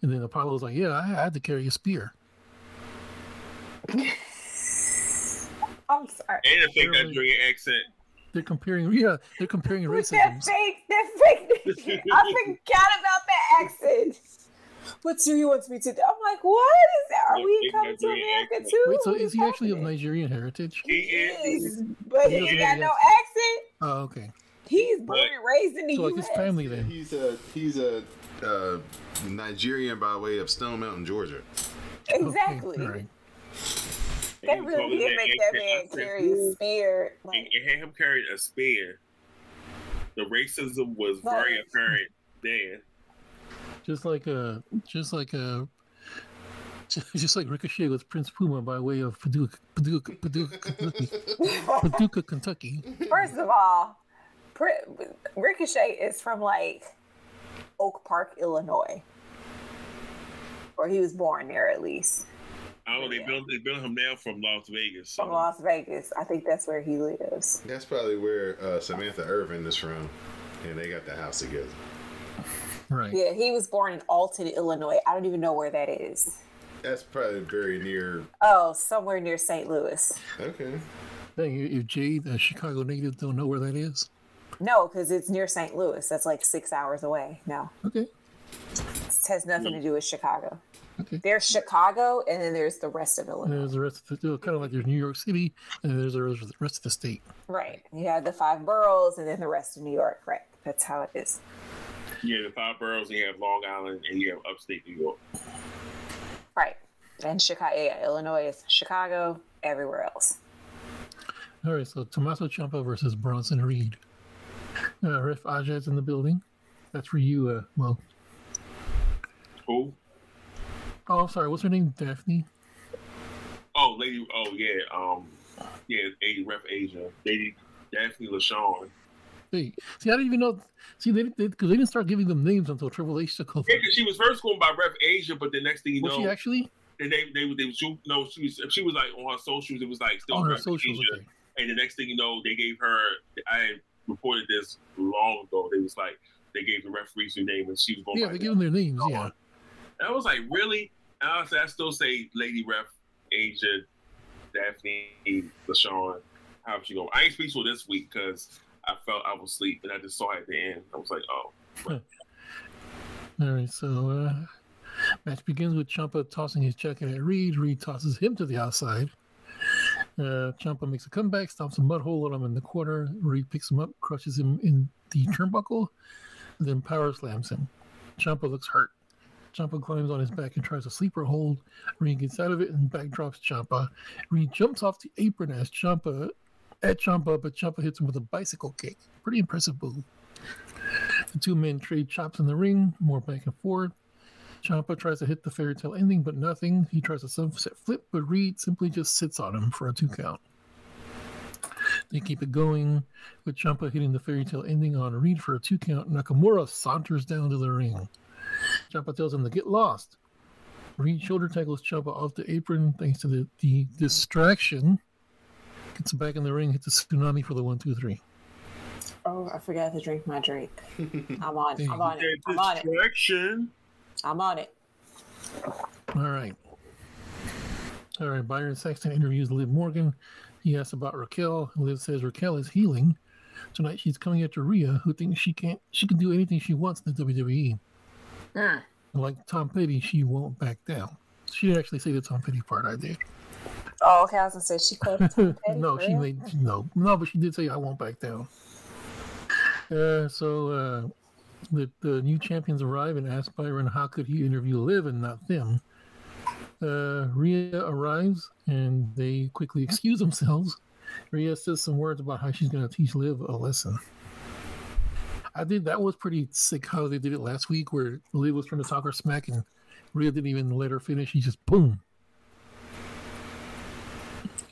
and then Apollo's like, "Yeah, I, I had to carry a spear." I'm sorry. And a fake Really? Nigerian accent. They're comparing. Yeah, they're comparing With that racism. fake, that fake. I forgot about that accent. What do you want me to do? I'm like, what is that? Are Yeah, we fake coming to America accent. too? Wait, so What is he actually of? Nigerian heritage? He is. But He he ain't got no that. accent. Oh, okay. He's born and raised in the So like U.S. his family then. He's a he's a uh, Nigerian by way of Stone Mountain, Georgia. Exactly. Okay, all right. They really did it make that accent. man carry a spear. and Like, it had him carry a spear. The racism was very Right. apparent then. Just like a, just like a, just like Ricochet with Prince Puma by way of Paducah, Paducah, Paducah, Kentucky. Paducah, Kentucky. First of all, Ricochet is from like Oak Park, Illinois, or he was born there at least. I don't know. They built they built him now from Las Vegas. So. From Las Vegas, I think that's where he lives. That's probably where uh, Samantha Irvin is from, and they got the house together. Right. Yeah, he was born in Alton, Illinois. I don't even know where that is. That's probably very near. Oh, somewhere near St. Louis. Okay. Dang, if Jade, a Chicago native, don't know where that is. No, because it's near St. Louis. That's like six hours away. No, Okay. it has nothing to do with Chicago. Okay. There's Chicago, and then there's the rest of And Illinois. there's the rest of the kind of like there's New York City, and there's the rest- of the state. Right. You have the five boroughs, and then the rest of New York. Right. That's how it is. Yeah, the five boroughs, and you have Long Island, and you have upstate New York. Right. And Chicago, yeah, Illinois is Chicago, everywhere else. All right, so Tommaso Ciampa versus Bronson Reed. Uh, Ref Ajay's in the building. That's for you. Uh, well, Who? Oh, I'm sorry. What's her name? Daphne. Oh, lady. Oh, yeah. Um, yeah, A Ref Asia. Lady Daphne LaShaunn. Hey, see, I didn't even know. See, they because they, they didn't start giving them names until Triple H took over. Yeah, 'cause she was first going by Ref Asia, but the next thing you Was know, she actually they they they, they she, no, she was she was like on her socials. It was like still on her socials? Asia. Okay. And the next thing you know, they gave her. I reported this long ago. They was like they gave the referees her name, and she was going. Yeah, they give them their names. Yeah. And I was like, really? And I, still say Lady Ref Asia, Daphne, LaShaunn. How she go? I ain't speak this week because I felt I was asleep and I just saw it at the end. I was like, oh, All right, so uh, match begins with Ciampa tossing his jacket at Reed. Reed tosses him to the outside. Uh, Ciampa makes a comeback, stomps a mud hole on him in the corner. Reed picks him up, crushes him in the turnbuckle, then power slams him. Ciampa looks hurt. Ciampa climbs on his back and tries a sleeper hold. Reed gets out of it and backdrops Ciampa. Reed jumps off the apron as Ciampa at Ciampa, but Ciampa hits him with a bicycle kick. Pretty impressive move. The two men trade chops in the ring, more back and forth. Ciampa tries to hit the fairy tale ending, but nothing. He tries a sunset flip, but Reed simply just sits on him for a two count. They keep it going, with Ciampa hitting the fairy tale ending on Reed for a two count. Nakamura saunters down to the ring. Ciampa tells him to get lost. Reed shoulder tackles Ciampa off the apron thanks to the, the distraction. Gets back in the ring, hits a tsunami for the one, two, three. Oh, I forgot to drink my drink. I'm on. Dang. I'm on it. I'm on it. distraction. I'm on it. All right. All right. Byron Saxton interviews Liv Morgan. He asks about Raquel. Liv says Raquel is healing. Tonight she's coming after Rhea, who thinks she can't she can do anything she wants in the WWE. Mm. Like Tom Petty, she won't back down. She didn't actually say the Tom Petty part. I did. Oh, okay. I was gonna say she called it Tom Petty. no, she real? made no, no, but she did say I won't back down. Uh, so uh, the the new champions arrive and ask Byron how could he interview Liv and not them. Uh, Rhea arrives and they quickly excuse themselves. Rhea says some words about how she's going to teach Liv a lesson. I did that was pretty sick how they did it last week, where Liv was trying to talk her smack and Rhea didn't even let her finish. He just boom.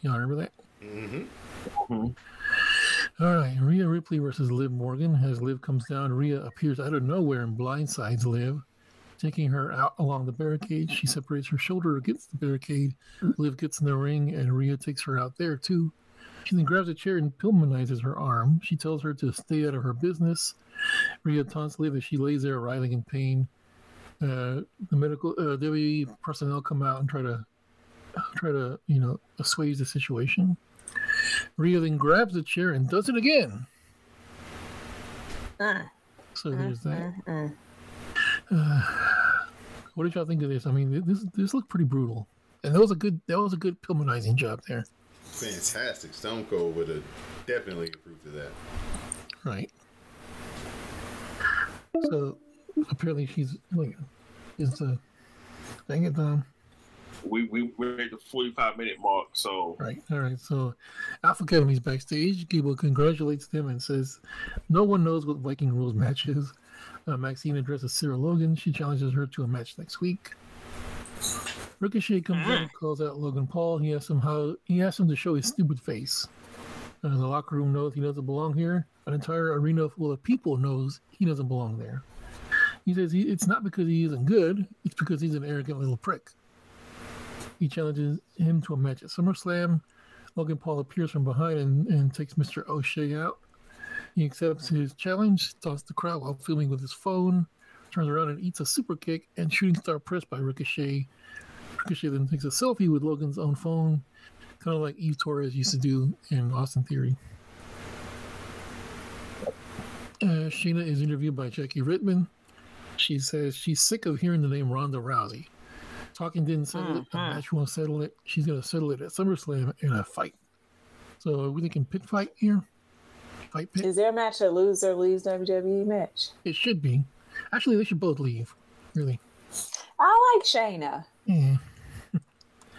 Y'all remember that? Mm-hmm. All right, Rhea Ripley versus Liv Morgan. As Liv comes down, Rhea appears out of nowhere and blindsides Liv, taking her out along the barricade. She separates her shoulder against the barricade. Liv gets in the ring, and Rhea takes her out there too. She then grabs a chair and Pillmanizes her arm. She tells her to stay out of her business. Rhea taunts Liv as she lays there writhing in pain. Uh, the medical uh, WWE personnel come out and try to try to you know assuage the situation. Rhea then grabs the chair and does it again. Uh, So there's that. mm, What did y'all think of this? I mean, this this looked pretty brutal, and that was a good that was a good Pillmanizing job there. Fantastic. Stone Cold would have definitely approved of that. Right. So apparently she's like, is the dang it, Dom. We we we're at the forty five minute mark, so Right. All right. So Alpha Academy's backstage. Gable congratulates them and says, "No one knows what Viking rules match is." Uh, Maxxine addresses Sarah Logan. She challenges her to a match next week. Ricochet comes out calls out Logan Paul. He asks him how he asks him to show his stupid face. Uh, the locker room knows he doesn't belong here. An entire arena full of people knows he doesn't belong there. He says he, it's not because he isn't good. It's because he's an arrogant little prick. He challenges him to a match at SummerSlam. Logan Paul appears from behind and, and takes Mr. O'Shea out. He accepts his challenge, taunts the crowd while filming with his phone, turns around and eats a super kick and shooting star press by Ricochet. Ricochet then takes a selfie with Logan's own phone, kind of like Eve Torres used to do in Austin Theory. Uh, Shayna is interviewed by Jackie Redmond. She says she's sick of hearing the name Ronda Rousey. Talking didn't settle it. A match won't settle it. She's going to settle it at SummerSlam in a fight. So are we thinking pit fight here? Fight pit? Is there a match that loser leaves WWE match? It should be. Actually, they should both leave. Really. I like Shayna. Yeah.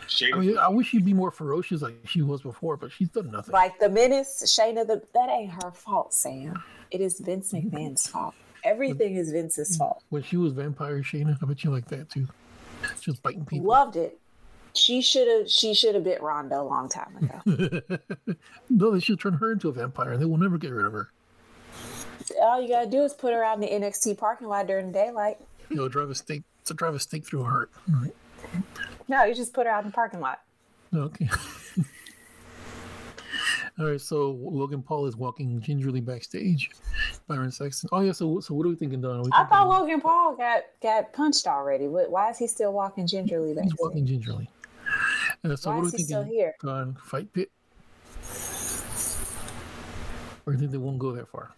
Shayna, I mean, I wish she'd be more ferocious like she was before, but she's done nothing. Like the menace, Shayna, the, that ain't her fault, Sam. It is Vince McMahon's fault. Everything is Vince's fault. When she was Vampire Shayna, I bet you like that too. She was biting people. Loved it. She should have. She should have bit Ronda a long time ago. no, they should turn her into a vampire. And they will never get rid of her. All you gotta do is put her out in the NXT parking lot during the daylight. You know, drive a stake to drive a stake through her heart. All right. No, you just put her out in the parking lot. Okay. All right, so Logan Paul is walking gingerly backstage. Byron Saxton. Oh yeah, so so what are we thinking, Don? I thinking thought Logan Paul got got punched already. Why is he still walking gingerly backstage? He's walking gingerly. Uh, so Why what are we he still thinking? here? Don, fight pit? Or do you think they won't go that far?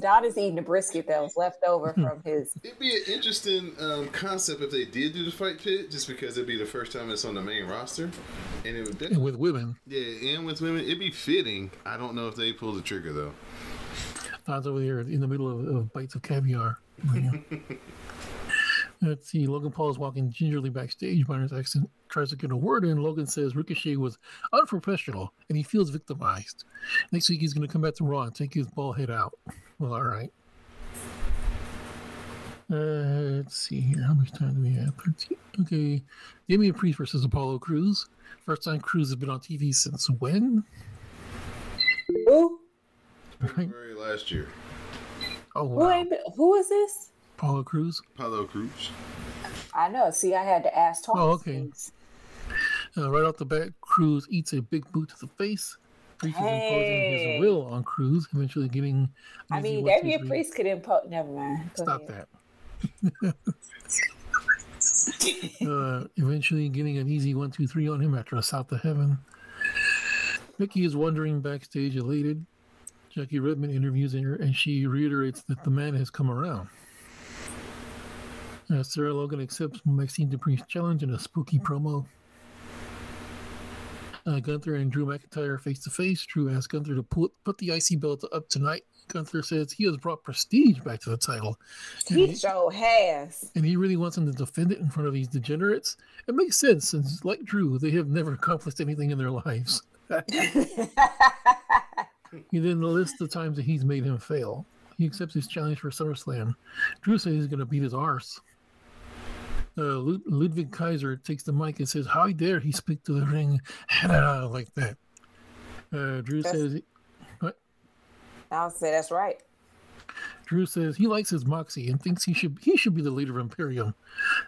Don is eating a brisket that was left over from his. It'd be an interesting um, concept if they did do the fight pit, just because it'd be the first time it's on the main roster, and it would And definitely, with women, yeah, and with women, it'd be fitting. I don't know if they pull the trigger though. Don's over here in the middle of, of bites of caviar. right now. Let's see. Logan Paul is walking gingerly backstage. Byron Saxton tries to get a word in. Logan says Ricochet was unprofessional and he feels victimized. Next week he's going to come back to Raw and take his ball head out. Well, all right. Uh, let's see here. How much time do we have? 13. Okay. Damian Priest versus Apollo Crews. First time Crews has been on TV since when? Oh. Right. Very last year, Oh, Who wow. ain't been, Who is this? Apollo Crews. Apollo Crews. I know. See, I had to ask twice. Oh, okay. Uh, right off the bat, Crews eats a big boot to the face. Priest is imposing his will on Crews, eventually getting. an I mean, one, two, Damian three. Priest could impose. Never mind. Go Stop ahead. that. uh, eventually getting an easy one, two, three on him after a South of Heaven. Mickey is wandering backstage, elated. Jackie Redmond interviews her, and she reiterates that the man has come around. Uh, Sarah Logan accepts Maxxine Dupri's challenge in a spooky promo. Uh, Gunther and Drew McIntyre face to face. Drew asks Gunther to put, put the IC belt up tonight. Gunther says he has brought prestige back to the title. And He sure has. and he really wants him to defend it in front of these degenerates. It makes sense, since like Drew, they have never accomplished anything in their lives. he then lists the times that he's made him fail. He accepts his challenge for SummerSlam. Drew says he's going to beat his arse. Uh, Ludwig Kaiser takes the mic and says, "How dare he speak to the ring like that?" Uh, Drew That's- says, I'll say that's right. Drew says he likes his moxie and thinks he should he should be the leader of Imperium.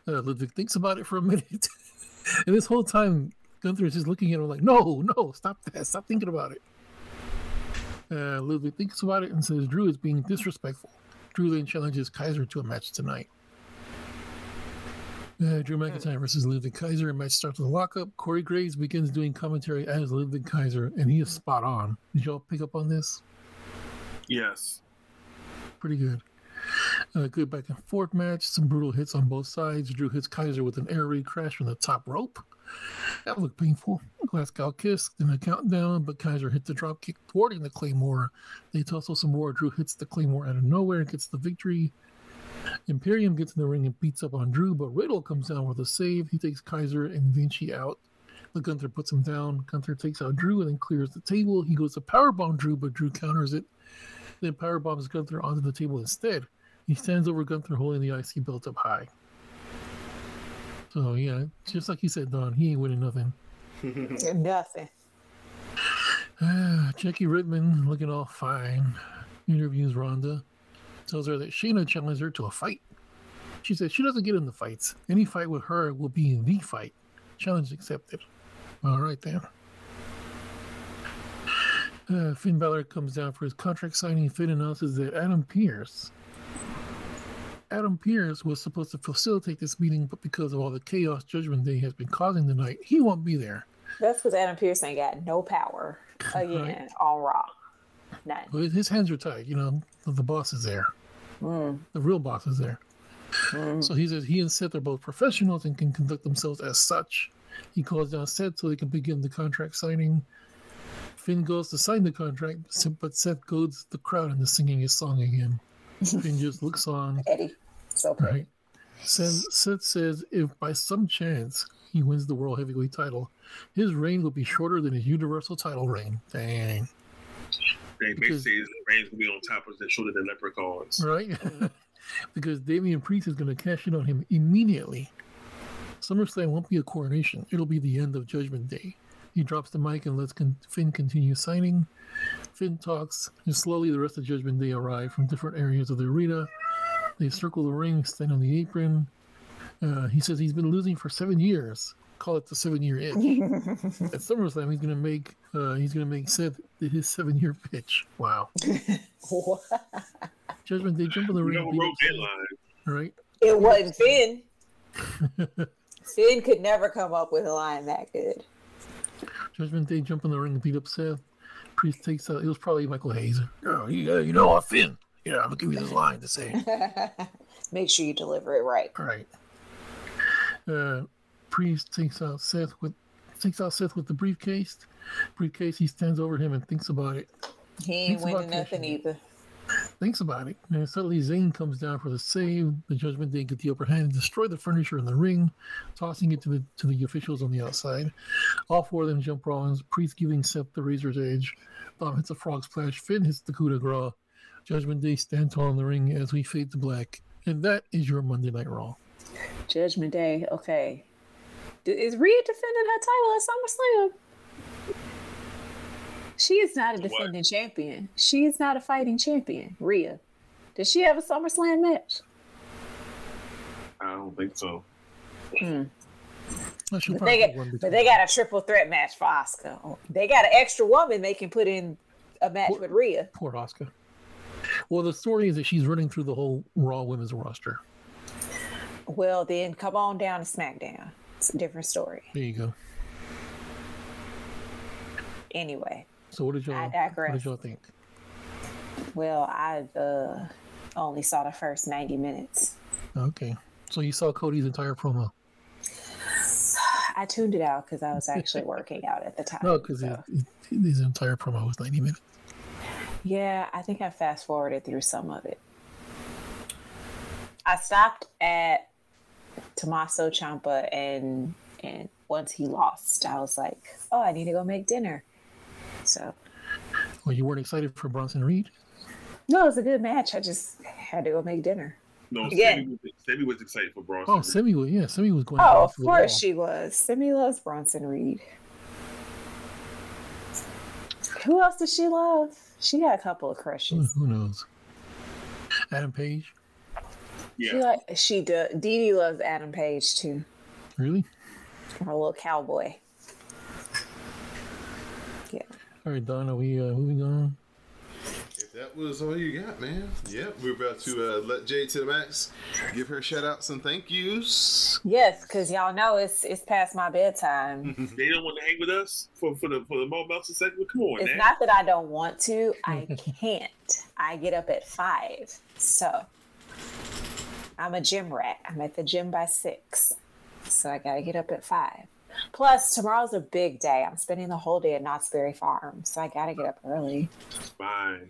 Uh, Ludwig thinks about it for a minute, and this whole time Gunther is just looking at him like, no, no, stop that. Stop thinking about it. Uh, Ludwig thinks about it and says Drew is being disrespectful. Drew then challenges Kaiser to a match tonight. Uh, Drew McIntyre versus Ludwig Kaiser. Match starts with a lockup. Corey Graves begins doing commentary as Ludwig Kaiser, and he is spot on. Did y'all pick up on this? Yes. Pretty good. Uh, good back and forth match. Some brutal hits on both sides. Drew hits Kaiser with an air raid crash from the top rope. That looked painful. Glasgow kiss, then a countdown, but Kaiser hits the drop kick, thwarting the Claymore. They tussle some more. Drew hits the Claymore out of nowhere and gets the victory. Imperium gets in the ring and beats up on Drew, but Riddle comes down with a save. He takes Kaiser and Vinci out. The Gunther puts him down. Gunther takes out Drew and then clears the table. He goes to powerbomb Drew, but Drew counters it. Then powerbombs Gunther onto the table instead. He stands over Gunther holding the IC belt up high. So yeah, just like you said, Don, he ain't winning nothing. Nothing. Jackie Redmond looking all fine. Interviews Ronda. Tells her that Shayna challenged her to a fight. She says she doesn't get in the fights. Any fight with her will be the fight. Challenge accepted. All right, then. Uh, Finn Balor comes down for his contract signing. Finn announces that Adam Pearce. Adam Pearce was supposed to facilitate this meeting, but because of all the chaos Judgment Day has been causing tonight, he won't be there. That's because Adam Pearce ain't got no power again on Raw. None. Well, his hands are tied. You know, the, the boss is there. Mm. The real boss is there. So he says he and Seth are both professionals and can conduct themselves as such. He calls down Seth so they can begin the contract signing. Finn goes to sign the contract, but Seth goads the crowd into singing his song again. Finn just looks on. Eddie. So pretty. Right. Seth, Seth says if by some chance he wins the World Heavyweight title, his reign will be shorter than his Universal title reign. Dang. They Because- basically his reigns will be on top of the shorter than leprechauns. Right? because Damian Priest is going to cash in on him immediately. SummerSlam won't be a coronation, it'll be the end of Judgment Day. He drops the mic and lets con- Finn continue signing. Finn talks, and slowly the rest of Judgment Day arrive from different areas of the arena. They circle the ring, stand on the apron. Uh, he says he's been losing for seven years. Call it the seven-year itch. At SummerSlam, he's gonna make uh, he's gonna make Seth his seven-year pitch. Wow. Judgment Day jump on the ring. know who beat wrote up that Seth, line? Right? It wasn't Finn. Finn could never come up with a line that good. Judgment Day jump in the ring and beat up Seth. Priest takes out. It was probably Michael Hayes. Oh, yeah, you know what, Finn? Yeah, I'm gonna give you this line to say. Make sure you deliver it right. All right. Uh, Priest takes out Seth with takes out Seth with the briefcase. Briefcase. He stands over him and thinks about it. He ain't Thinks winning nothing cashing either. Thinks about it. And suddenly Zayn comes down for the save. The Judgment Day get the upper hand and destroy the furniture in the ring, tossing it to the to the officials on the outside. All four of them jump Rollins. Priest giving Seth the razor's edge. Dom hits a frog splash. Finn hits the coup de grace. Judgment Day stand tall in the ring as we fade to black. And that is your Monday Night Raw. Judgment Day. Okay. D- Is Rhea defending her title at SummerSlam? She is not a What? defending champion. She is not a fighting champion. Rhea. Does she have a SummerSlam match? I don't think so. Hmm. Well, But they, got, but between- they got a triple threat match for Oscar. They got an extra woman they can put in a match with Rhea. Poor Oscar. Well, the story is that she's running through the whole Raw women's roster. Well, then come on down to SmackDown. It's a different story. There you go. Anyway, So what did y'all I what did y'all think? well, I uh, only saw the first 90 minutes. Okay. So you saw Cody's entire promo. I tuned it out because I was actually working out at the time. No, because so- his entire promo was 90 minutes. Yeah, I think I fast forwarded through some of it. I stopped at Tommaso Ciampa, and and once he lost, I was like, oh, I need to go make dinner. So Well, you weren't excited for Bronson Reed? no, it was a good match. I just had to go make dinner. No, Yeah. Sammy, was, Sammy was excited for Bronson. Oh, Semi was yeah, Semi was going. Oh, off of the course wall. she was. Simi loves Bronson Reed. Who else does she love? She got a couple of Who, crushes. who knows? Adam Page, yeah. She like she does. Dee Dee loves Adam Page too. really? Her little cowboy. Yeah. All right, Don, are we uh, moving on? If that was all you got, man. Yep, we're about to uh, let Jade to the max give her shout outs and thank yous. Yes, because y'all know it's it's past my bedtime. They don't want to hang with us for, for the for the Mo Meltzer segment. Come on, it's man. not that I don't want to, I can't. I get up at five. So I'm a gym rat. I'm at the gym by six. So I gotta get up at five. Plus, tomorrow's a big day. I'm spending the whole day at Knott's Berry Farm, so I gotta get up early. Fine,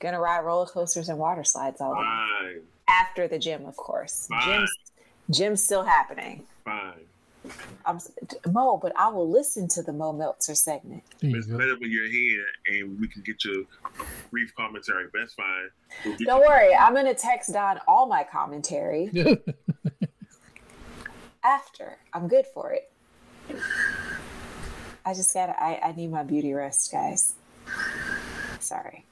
Gonna ride roller coasters and water slides all day. fine, After the gym, of course. Fine. Gym's, gym's still happening. fine. I'm Mo, but I will listen to the Mo Meltzer segment. There you It's go. better when you're and we can get your brief commentary. But that's fine. We'll Don't worry, I'm gonna text Don all my commentary after. I'm good for it. I just gotta I, I need my beauty rest, guys. Sorry.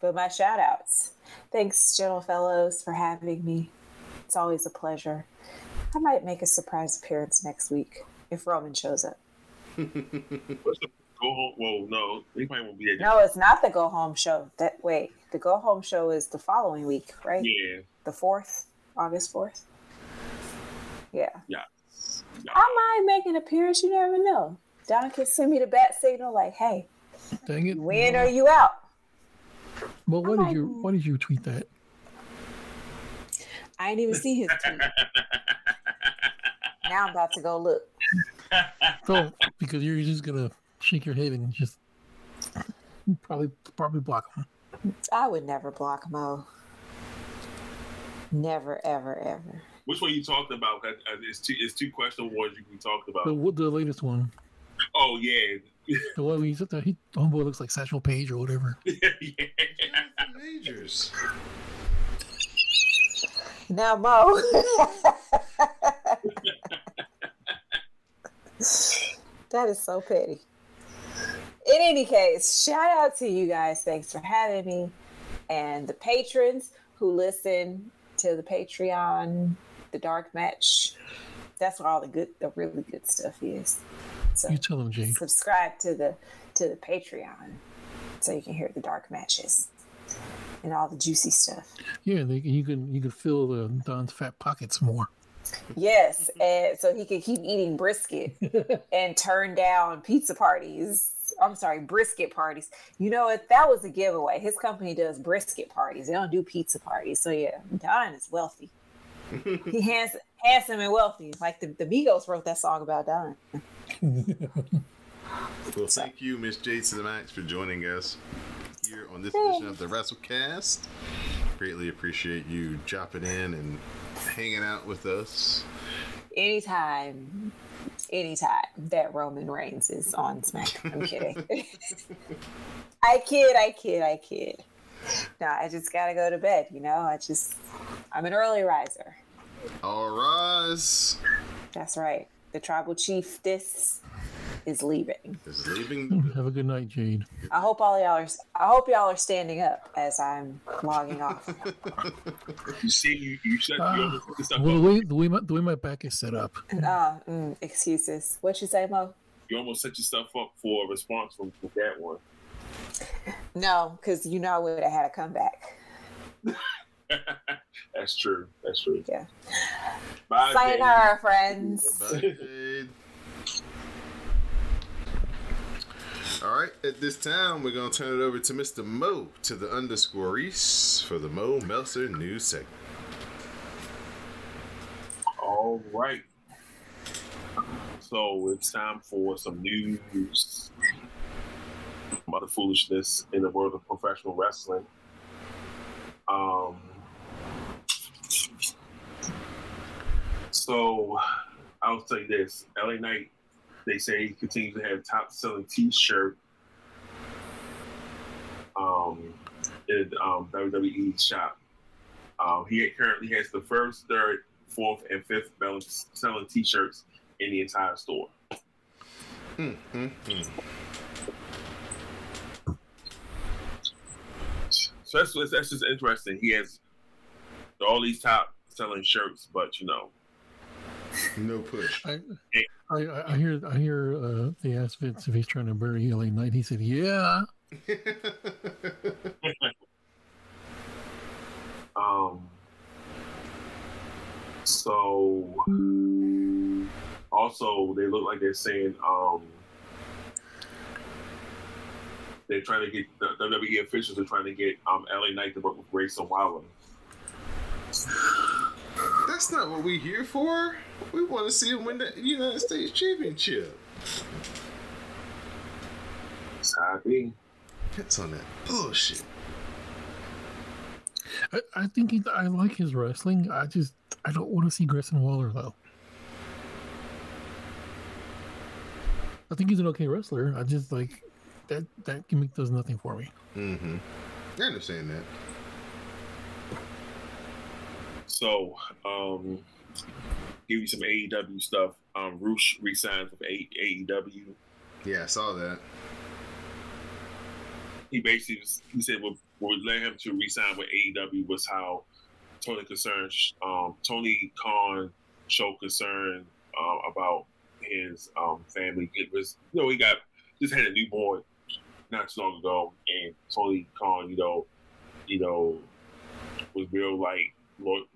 But my shout outs. Thanks, Gentle Fellows, for having me. It's always a pleasure. I might make a surprise appearance next week if Roman shows up. What's the go home? Well, no, he probably won't be there. No, it's not the go home show. That wait, the go home show is the following week, right? Yeah, The fourth, August fourth. Yeah. yeah. I might make an appearance. You never know. Don can send me the bat signal like, "Hey, Dang it. when are you out?" Well, why I did you might- why did you tweet that? I didn't even see his tweet. Now I'm about to go look. So because you're just gonna shake your head and just probably probably block them. I would never block Mo. Never, ever, ever. Which one you talking about? 'Cause, uh, It's two. It's two question words you can talk about. The what the latest one, Oh yeah, the one we said that he homeboy looks like Satchel Paige or whatever. yeah. Majors. Now, Mo. That is so petty. In any case, shout out to you guys. Thanks for having me. And the patrons who listen to the Patreon, the dark match. That's where all the good, the really good stuff is. So You tell them, Jade. subscribe to the to the Patreon so you can hear the dark matches and all the juicy stuff. Yeah, they, you can you can fill the Don's fat pockets more. Yes, mm-hmm. and so he could keep eating brisket and turn down pizza parties. I'm sorry, brisket parties. You know what? That was a giveaway. His company does brisket parties. They don't do pizza parties. So yeah, Don is wealthy. he has handsome and wealthy. Like the, the Migos wrote that song about Don. Well, thank you, Miss Jade to the Max, for joining us here on this edition of the WrassleCast. Greatly appreciate you dropping in and hanging out with us. Anytime, anytime that Roman Reigns is on Smack. I'm kidding. I kid, I kid, I kid. No, I just gotta go to bed, you know? I just, I'm an early riser. All rise. That's right. The tribal chief, this is leaving. Is leaving. Have a good night, Jade. I hope all y'all are. I hope y'all are standing up as I'm logging off. You see, you you shut you yourself Well, the up. way the way my the way my back is set up, Uh, mm, excuses. What you say, Mo? You almost set yourself up for a response from, from that one. No, because you know I would have had a comeback. That's true. That's true. Yeah. Bye, Jade. Sayonara, friends. Bye, Jade. All right, at this time, we're going to turn it over to Mr. Mo to the underscore Rease for the Mo Meltzer news segment. All right. So it's time for some news. about the foolishness in the world of professional wrestling. Um. So I'll say this: LA Knight, they say he continues to have top selling T-shirt. Um, in um, WWE shop. Um, he currently has the first, third, fourth, and fifth selling T-shirts in the entire store. Mm, mm, mm. So that's that's just interesting. He has all these top selling shirts, but you know, No push. I, I, I hear, I hear. Uh, they asked Vince if he's trying to bury LA Knight. He said, "Yeah." Um. So, also, they look like they're saying um, they're trying to get the WWE officials are trying to get um, LA Knight to work with Grayson Waller. That's not what we're here for. We want to see him win the United States Championship. That's how I. Hits on that bullshit. I, I think he, I like his wrestling. I just I don't want to see Grayson Waller though. I think he's an okay wrestler. I just like that that gimmick does nothing for me. Mm-hmm. I understand that. So, um, give you some AEW stuff. Um, Rush resigns with A- AEW. Yeah, I saw that. He basically was, he said what what led him to resign with AEW was how Tony concerned um, Tony Khan showed concern uh, about his um, family. It was you know he got just had a newborn not too long ago, and Tony Khan you know you know was real like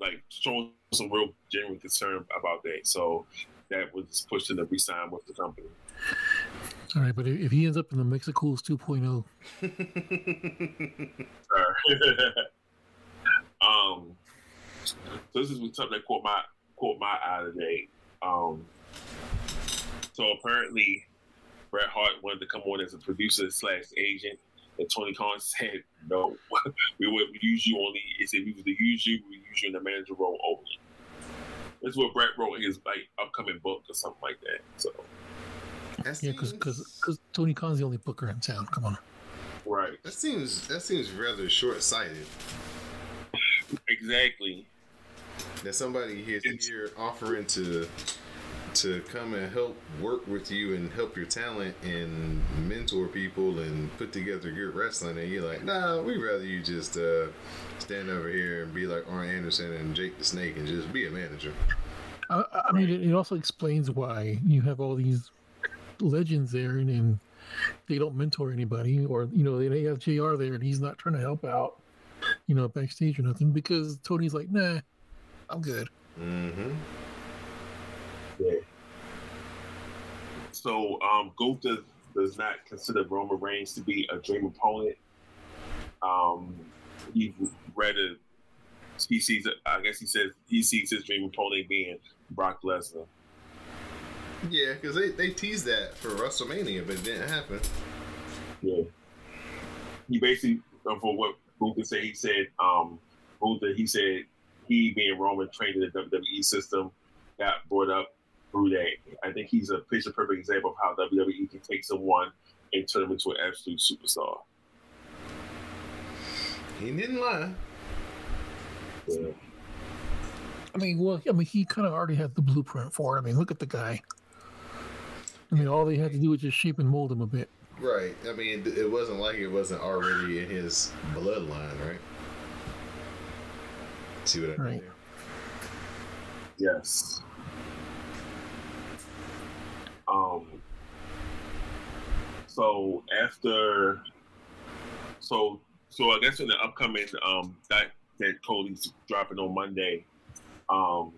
like showing some real genuine concern about that. So that was pushed him to resign with the company. All right, but if if he ends up in the Mexicools 2.0, um, so this is something that caught my caught my eye today. Um, so apparently, Bret Hart wanted to come on as a producer slash agent, and Tony Khan said no. we would use you only. He said we would use you. We use you in the manager role only. That's what Bret wrote in his like upcoming book or something like that. So That yeah, because seems- because Tony Khan's the only booker in town. Come on. right, that seems that seems rather short sighted. exactly. That somebody is here offering to to come and help work with you and help your talent and mentor people and put together good wrestling and you're like, nah, we'd rather you just uh, stand over here and be like Arn Anderson and Jake the Snake and just be a manager. I, I mean, it, it also explains why you have all these legends there and, and they don't mentor anybody, or you know, they have Jr. there and he's not trying to help out, you know, backstage or nothing because Tony's like, nah, I'm good. Mm-hmm. Yeah. So um, Gunther does not consider Roman Reigns to be a dream opponent. Um, he read a, he sees, I guess he says he sees his dream opponent being Brock Lesnar. Yeah, because they, they teased that for WrestleMania, but it didn't happen. Yeah. He basically, uh, for what Gunther said, he said, um, Gunther, he said he being Roman trained in the WWE system got brought up through. I think he's a picture perfect example of how WWE can take someone and turn them into an absolute superstar. He didn't lie. Yeah. I mean, well, I mean, he kind of already had the blueprint for it. I mean, look at the guy. I mean, all they had to do was just shape and mold him a bit. Right. I mean, it- it wasn't like it wasn't already in his bloodline, right? See what I mean? Right. there? Yes. Um. So after, so so I guess in the upcoming um that that Cody's dropping on Monday, um.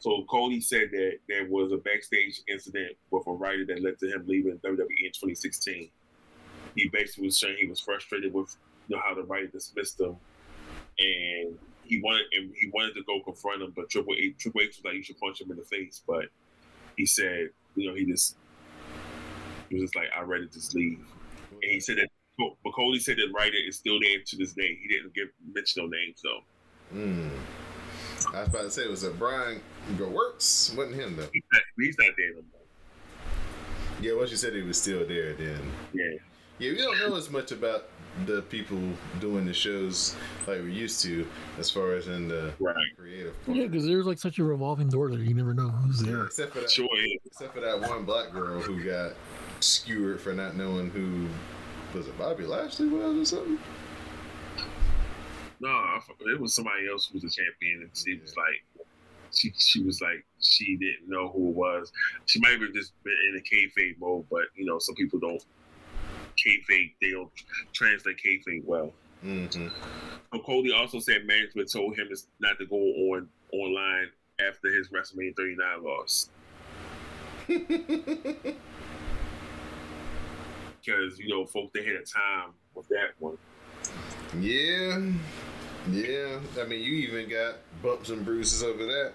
So Cody said that there was a backstage incident with a writer that led to him leaving WWE in 2016. He basically was saying he was frustrated with you know how the writer dismissed him, and he wanted and he wanted to go confront him, but Triple H Triple H was like, "You should punch him in the face." But he said, you know, he just he was just like, "I'd rather just leave." And he said that, but Cody said that writer is still there to this day. He didn't give mention no names though. Mm. I was about to say, it was it Brian Gewirtz? Wasn't him, though. He's not, he's not there no more. Yeah, once you said he was still there, then. Yeah, Yeah, we don't know as much about the people doing the shows like we used to, as far as in the right. creative part. Yeah, because there's like such a revolving door there. You never know who's Yeah, there. except for that, Sure except for that one black girl who got skewered for not knowing who was it Bobby Lashley was or something. No, it was somebody else who was a champion, and she was like, she she was like she didn't know who it was. She might have just been in a kayfabe mode, but you know some people don't kayfabe. They don't translate kayfabe well. Mm-hmm. Cody also said management told him not to go on online after his WrestleMania 39 loss. Because you know, folks they had a time with that one. Yeah, yeah. I mean, you even got bumps and bruises over that.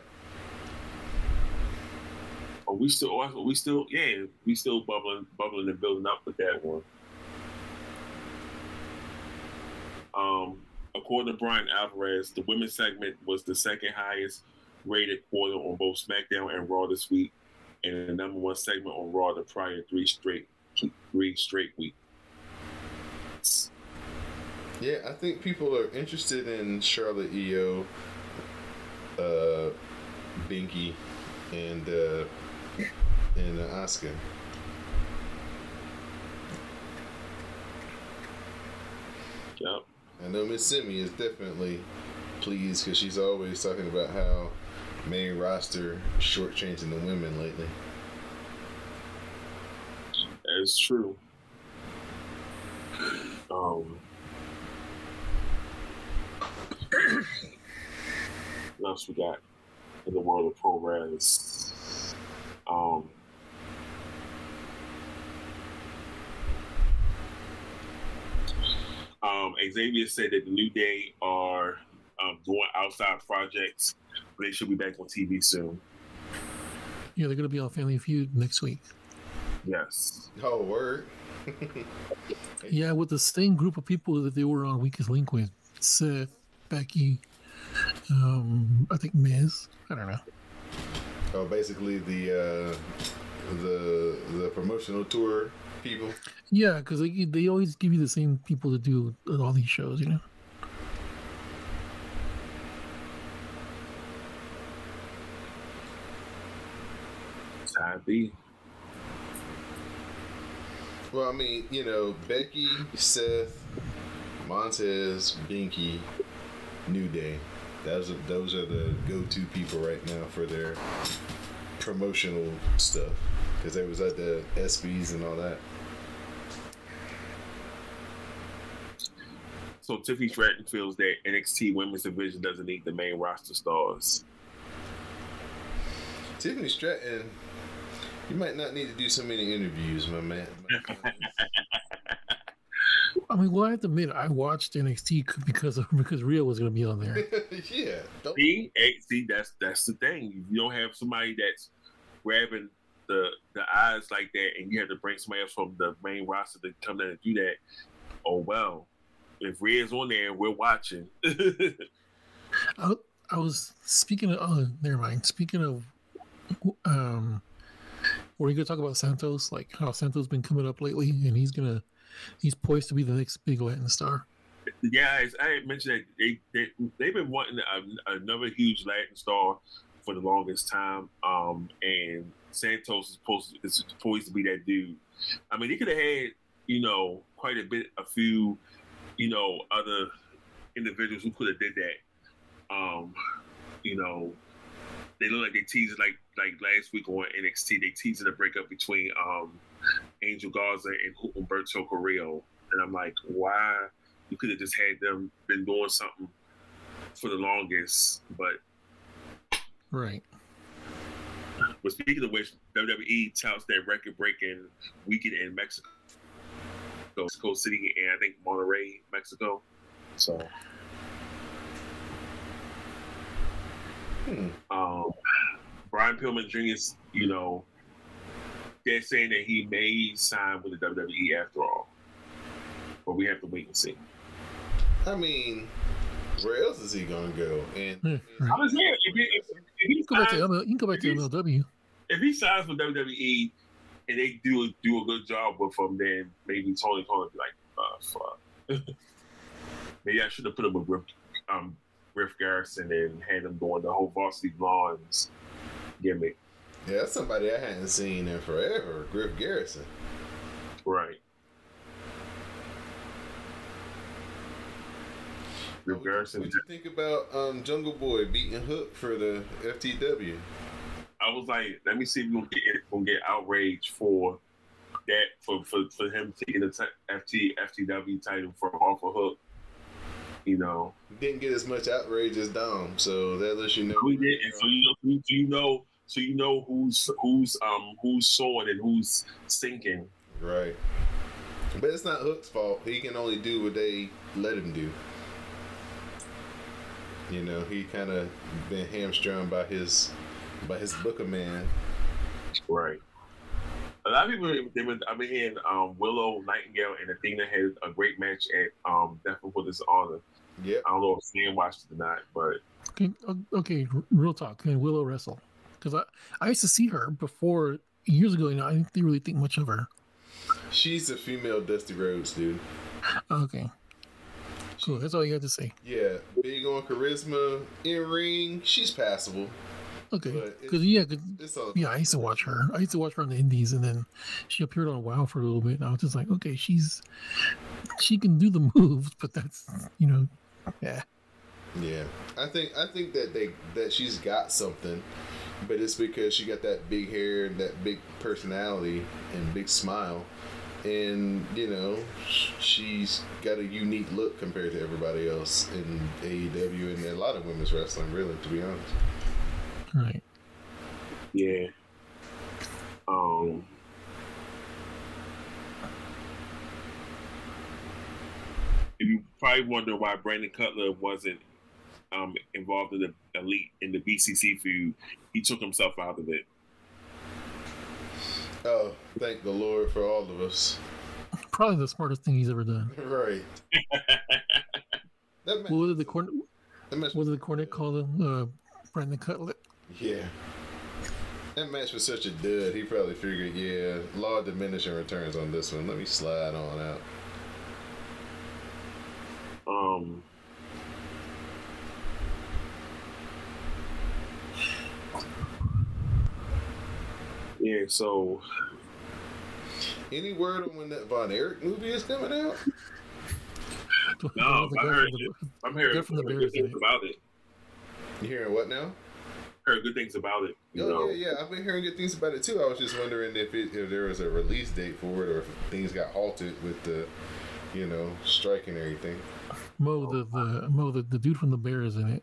Oh, we still, we still, yeah, we still bubbling, bubbling and building up with that one. Um, according to Bryan Alvarez, the women's segment was the second highest rated quarter on both SmackDown and Raw this week, and the number one segment on Raw the prior three straight three straight weeks. Yeah, I think people are interested in Charlotte Iyo, uh, Binky, and uh, and uh, Asuka. Yep. I know Miss Simi is definitely pleased because she's always talking about how main roster shortchanging the women lately. That's true. Um, what else we got in the world of pro res? Um, um, Xavier said that the New Day are um, doing outside projects, but they should be back on TV soon. Yeah, they're going to be on Family Feud next week. Yes. Oh, word. yeah, with the same group of people that they were on Weakest Link with Seth, Becky, um, I think Miz. I don't know. Oh, basically the uh, the the promotional tour people. Yeah, because they they always give you the same people to do all these shows, you know. Side B. Well, I mean, you know, Becky, Seth, Montez, Binky, New Day. Those are those are the go-to people right now for their promotional stuff because they was at the ESPYs and all that. So Tiffany Stratton feels that NXT Women's Division doesn't need the main roster stars. Tiffany Stratton, you might not need to do so many interviews, my man. I mean, well, I have to admit, I watched NXT because of, because Rhea was going to be on there. yeah. Don't... See, see, that's that's the thing. You don't have somebody that's grabbing the the eyes like that, and you have to bring somebody else from the main roster to come in and do that. Oh well, if Rhea's on there, we're watching. I, I was speaking of. Oh, never mind. Speaking of, um, were you gonna talk about Santos? Like how Santos been coming up lately, and he's gonna he's poised to be the next big Latin star. Yeah, I mentioned that they, they they've been wanting a, another huge Latin star for the longest time, um, and Santos is to, is poised to be that dude. I mean, he could have had you know quite a bit, a few, you know, other individuals who could have did that. Um, you know, they look like they teased like like last week on NXT. They teased a breakup between um, Angel Garza and Humberto Carrillo, and I'm like, why? You could have just had them been doing something for the longest, but right. But speaking of which, WWE touts that record-breaking weekend in Mexico, Mexico City, and I think Monterrey, Mexico. So, hmm. um, Brian Pillman Jr. you know, they're saying that he may sign with the WWE after all, but we have to wait and see. I mean, where else is he going to go? And hmm. I was here. If, if, if he you, can signs, you can go back to MLW. If he signs with WWE and they do do a good job with him, then maybe Tony Khan be like, uh, fuck. maybe I should have put him with Griff, um, Griff Garrison and had him doing the whole Varsity Blondes gimmick. Yeah, that's somebody I hadn't seen in forever, Griff Garrison. Right. Griff Garrison. What do you think about um, Jungle Boy beating Hook for the FTW? I was like, let me see if we gonna get gonna get outraged for that for for, for him taking the t- FT FTW title from off of Hook. You know, Didn't get as much outrage as Dom, so that lets you know. we did, and so you know, so you know, so you know who's who's um who's soaring and who's sinking. Right. But it's not Hook's fault. He can only do what they let him do. You know, he kind of been hamstrung by his by his booker man. Right. A lot of people they've been I've been hearing um, Willow Nightingale and Athena had a great match at um Death Before Dishonor. Yeah. I don't know if Sam watched it or not, but Okay, okay, real talk. Can Willow wrestle? Because I, I used to see her before years ago, and I didn't really think much of her. She's a female Dusty Rhodes, dude. Okay, cool. That's all you had to say. Yeah, big on charisma, in ring, she's passable. Okay, because yeah, 'cause- yeah, I used to watch her. I used to watch her on the Indies, and then she appeared on WoW for a little bit. And I was just like, okay, she's she can do the moves, but that's you know, yeah, Yeah, I think I think that they that she's got something, but it's because she got that big hair and that big personality and big smile, and you know she's got a unique look compared to everybody else in AEW and a lot of women's wrestling. Really, to be honest. Right. yeah. Um if you probably wonder why Brandon Cutler wasn't um, involved in the elite in the BCC feud, he took himself out of it. Oh, thank the Lord for all of us. Probably the smartest thing he's ever done. Right. That match, What did the Cornette? that What did the Cornette call him? Uh, Brandon Cutlet. Yeah. That match was such a dud. He probably figured, yeah, law of diminishing returns on this one. Let me slide on out. Um, yeah, so Any word on when that Von Erich movie is coming out? No, I guy heard from the- I'm hearing They're from the heard Bears, good things isn't it? about it. You hearing what now? Heard good things about it. You Oh know, yeah, yeah. I've been hearing good things about it too. I was just wondering if it, if there was a release date for it or if things got halted with the, you know, strike and everything. Mo, the the Mo, the, the dude from the bear is in it.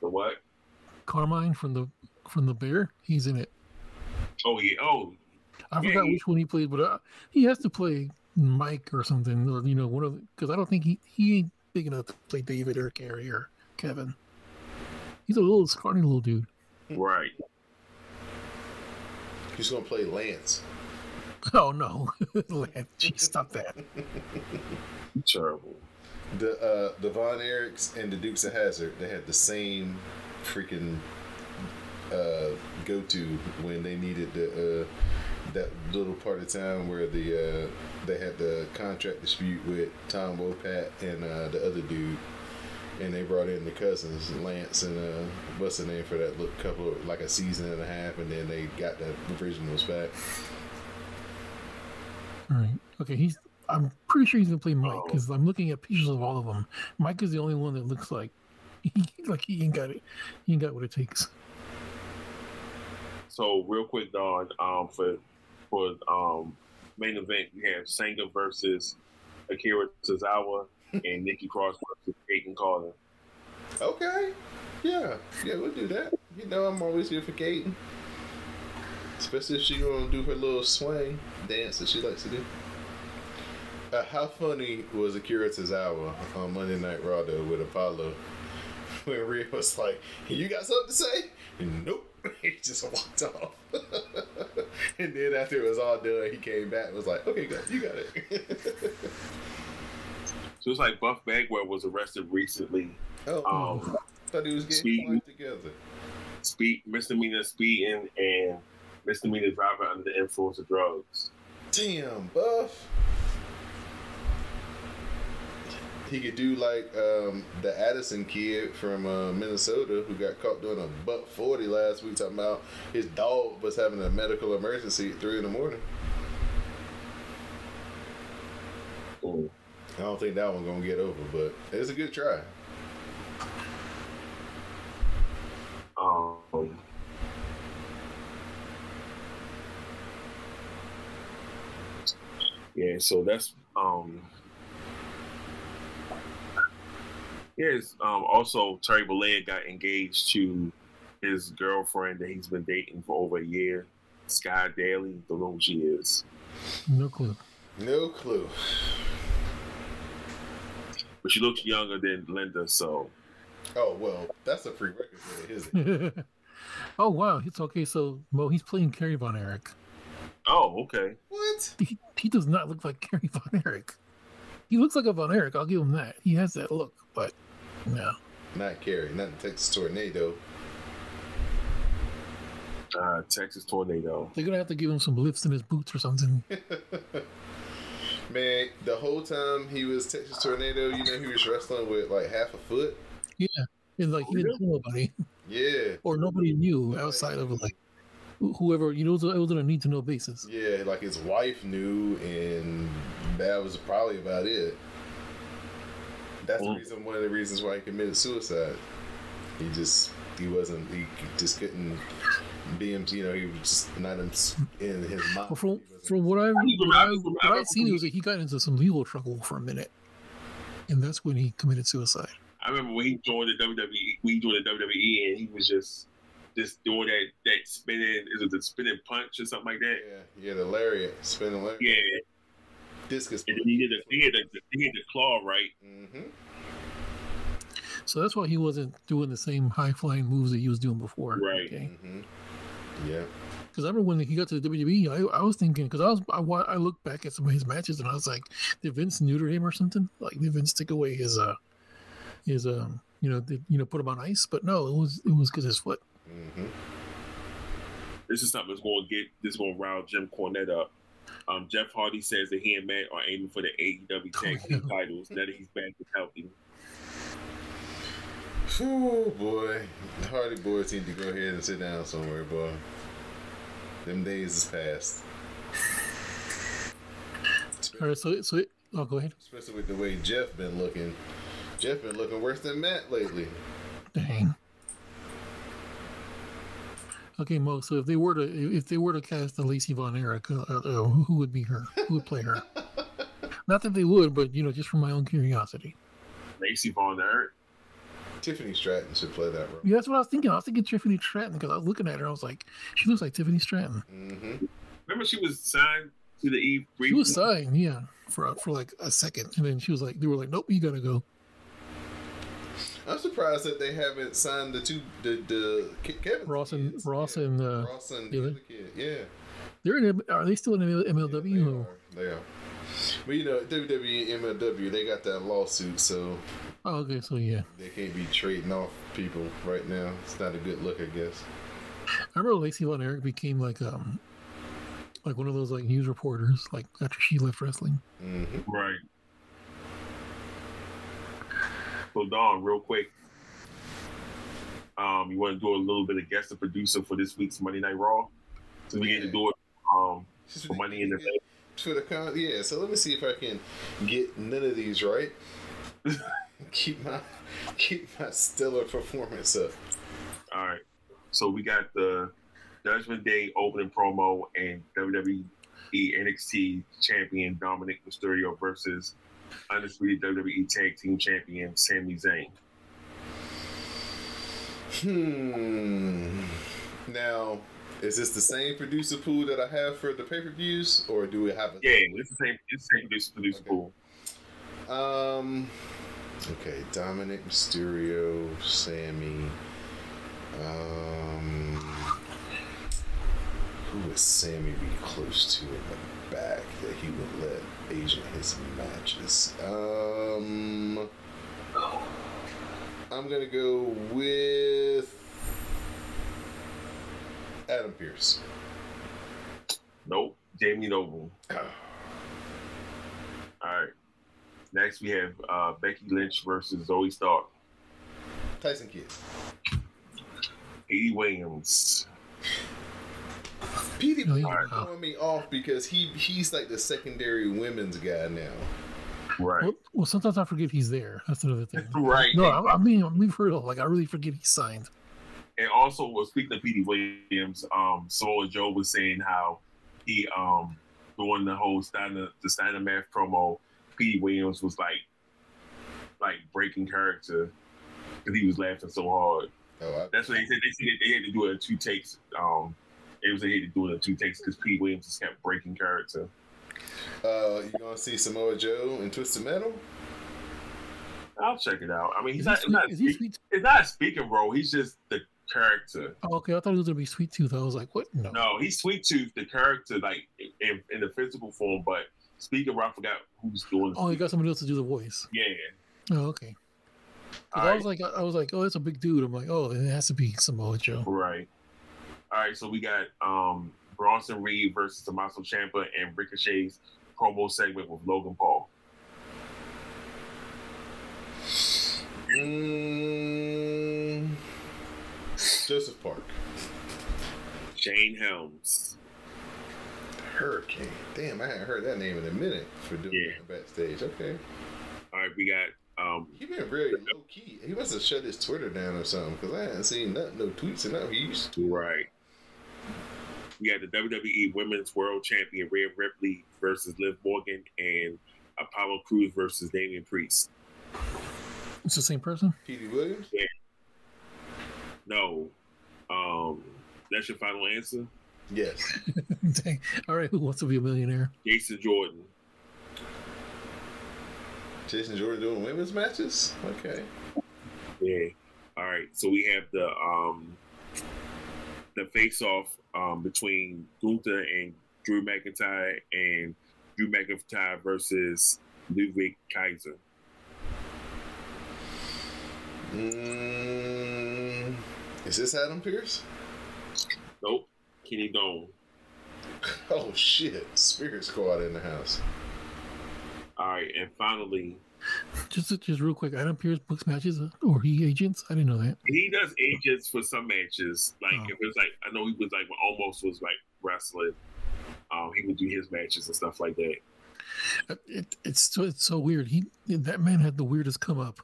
the what? Carmine from the from the Bear. He's in it. Oh yeah. Oh, I Yeah, forgot he- which one he played, but uh, he has to play Mike or something, or you know, one of because I don't think he he ain't big enough to play David or Gary or Kevin. He's a little scrawny little dude. right. He's gonna play Lance. Oh no, Lance, Jeez, stop that. Terrible. The uh, the Von Erichs and the Dukes of Hazzard. They had the same freaking uh, go to when they needed the uh, that little part of town where the uh, they had the contract dispute with Tom Wopat and uh, the other dude, and they brought in the cousins Lance and uh, what's the name for that little couple like a season and a half, and then they got the originals back. All right, okay, he's. I'm pretty sure he's gonna play Mike Oh. because I'm looking at pictures of all of them. Mike is the only one that looks like like he ain't got it. He ain't got what it takes. So real quick, Don, um, for for um main event, we have Sanga versus Akira Tozawa and Nikki Cross versus Peyton Carter. Okay. Yeah. Yeah, we'll do that. You know, I'm always here for Kayden. Especially if she gonna do her little swing dance that she likes to do. Uh, how funny was Akira Tozawa on Monday Night Raw though with Apollo when Rhea was like, "You got something to say?" And Nope. he just walked off. and then after it was all done, he came back and was like, "Okay, good, you got it." So it's like Buff Bagwell was arrested recently. oh, Um, thought he was getting Speed. together. speed misdemeanor speeding and misdemeanor driving under the influence of drugs. Damn, Buff. He could do like um, the Addison kid from uh, Minnesota who got caught doing a buck forty last week, talking about his dog was having a medical emergency at three in the morning. Mm. I don't think that one's gonna get over, but it's a good try. Um, yeah, so that's um. Yes, um, also Terry Bollea got engaged to his girlfriend that he's been dating for over a year, Sky Daily. Don't know who she is. No clue. No clue. But she looks younger than Linda, so Oh well, that's a prerequisite, isn't it? oh wow, it's okay. So Mo, he's playing Kerry Von Erich. oh okay. what? He, he does not look like Kerry Von Erich. He looks like a Von Erich. I'll give him that. He has that look, but no. Not Carrie, not the Texas Tornado. Uh, Texas tornado. They're gonna have to give him some lifts in his boots or something. Man, the whole time he was Texas Tornado, you know, he was wrestling with like half a foot. Yeah, and like he didn't tell nobody, Yeah, or nobody knew outside of like whoever. You know, it was, on a need to know basis. yeah, like his wife knew, and that was probably about it. That's the Mm. reason, one of the reasons why he committed suicide. He just, he wasn't, he just couldn't be you know, he was just not in, in his mind. Well, from He wasn't- from what I I what I, I what I I remember seen he- was that he got into some legal trouble for a minute, and that's when he committed suicide. I remember when he joined the WWE. We joined the WWE, and he was just just doing that that spinning. Is it the spinning punch or something like that? yeah, yeah, the lariat, spinning lariat, Yeah, discus. and then he did the he had the, he had the claw right. Mm-hmm. So that's why he wasn't doing the same high flying moves that he was doing before. Right. Okay. Mm-hmm. Yeah. Because I remember when he got to the WWE, I, I was thinking because I was I, wa- I looked back at some of his matches and I was like, did Vince neuter him or something? Like did Vince take away his uh his um you know did, you know put him on ice? But no, it was it was because his foot. Mm-hmm. This is something that's going to get this is going to rile Jim Cornette up. Um, Jeff Hardy says that he and Matt are aiming for the AEW tag team titles now that he's back and healthy. Oh boy, the Hardy boys need to go ahead and sit down somewhere, boy. Them days is past. All right, so so oh go ahead. Especially with the way Jeff been looking. Jeff been looking worse than Matt lately. Dang. Okay, Mo. So if they were to if they were to cast the Lacey Von Erich, uh, uh, uh, who would be her? Who would play her? Not that they would, but you know, just for my own curiosity. Lacey Von Erich. Tiffany Stratton should play that role. Yeah, that's what I was thinking. I was thinking Tiffany Stratton because I was looking at her. I was like, she looks like Tiffany Stratton. Mm-hmm. Remember she was signed to the E. She was signed, yeah, for for like a second, and then she was like, they were like, nope, you gotta go. I'm surprised that they haven't signed the two the the Kevin Ross and kids. Ross Yeah, and uh, Ross and Billy. the other kid. Yeah. they're in. Are they still in MLW? They are. They are. But you know, WWE and MLW, they got that lawsuit, so Oh, okay, so yeah, they can't be trading off people right now. It's not a good look, I guess. I remember Lacey Von Erich became like um like one of those like news reporters like after she left wrestling. Mm-hmm. Right. So Don, real quick. Um, you want to do a little bit of guest and producer for this week's Monday Night Raw? So we get to do it um for Money in the Bank. For the con, yeah. So let me see if I can get none of these right. keep my keep my stellar performance up. All right. So we got the Judgment Day opening promo and WWE NXT champion Dominic Mysterio versus undisputed WWE Tag Team Champion Sami Zayn. Hmm. Now, is this the same producer pool that I have for the pay per views, or do we have a? Yeah, it's the same. It's the same producer, producer Okay. pool. Um. Okay, Dominic Mysterio, Sami. Um. Who would Sami be close to in the back that he would let agent his matches? Um. I'm gonna go with Adam Pearce. Nope. Jamie Noble. All right. Next we have uh, Becky Lynch versus Zoey Stark. Tyson Kidd. Katie Williams. Petey Williams Boy yeah. throwing me off because he he's like the secondary women's guy now. Right. Well, well, sometimes I forget he's there. That's another thing. Right. No, I, I mean we've heard of like I really forget he signed. And also, well, speaking of Petey Williams, um, Samoa Joe was saying how he um during the whole Steiner the Steiner Math promo, Petey Williams was like like breaking character because he was laughing so hard. Oh, I, That's what they said. They said they had to do it in two takes. Um, it was they had to do it in two takes because Pete Williams just kept breaking character. uh, you gonna see Samoa Joe in Twisted Metal? I'll check it out. I mean, he's Is not, he he's not, sweet? Is he sweet? it's not a speaking role. He's just the character. Oh, okay, I thought it was gonna be Sweet Tooth. I was like, what? No. No, he's Sweet Tooth, the character, like in, in the physical form. But speaking, of, I forgot who's doing. Oh, you got somebody else to do the voice. yeah. Oh, okay. 'Cause All I right. was like, I was like, oh, that's a big dude. I'm like, oh, it has to be Samoa Joe. Right. All right. So we got um Bronson Reed versus Tommaso Ciampa and Ricochet's promo segment with Logan Paul. Mm, Joseph Park, Shane Helms. Hurricane. Damn, I hadn't heard that name in a minute for doing Yeah. that backstage. Okay, All right. We got um he been very low key. He must have shut his Twitter down or something because I hadn't seen nothing, no tweets and nothing. He used to. Right. We got the WWE Women's World Champion Rhea Ripley versus Liv Morgan and Apollo Crews versus Damian Priest. It's the same person. Petey Williams. No. Um that's your final answer? Yes. Dang. All right, who wants to be a millionaire? Jason Jordan. Jason Jordan doing women's matches. Okay. Yeah. All right. So we have the um the face off um between Gunther and Drew McIntyre and Drew McIntyre versus Ludwig Kaiser. Mm, is this Adam Pearce? Nope. Kenny Dome. Oh shit! Spirit Squad in the house. All right, and finally, Just, just real quick. Adam Pearce books matches or he agents. I didn't know that. he does agents for some matches. Like Oh. if it's like I know he was like almost was like wrestling. Um, he would do his matches and stuff like that. Uh, It, it's so it's so weird. He that man had the weirdest come up.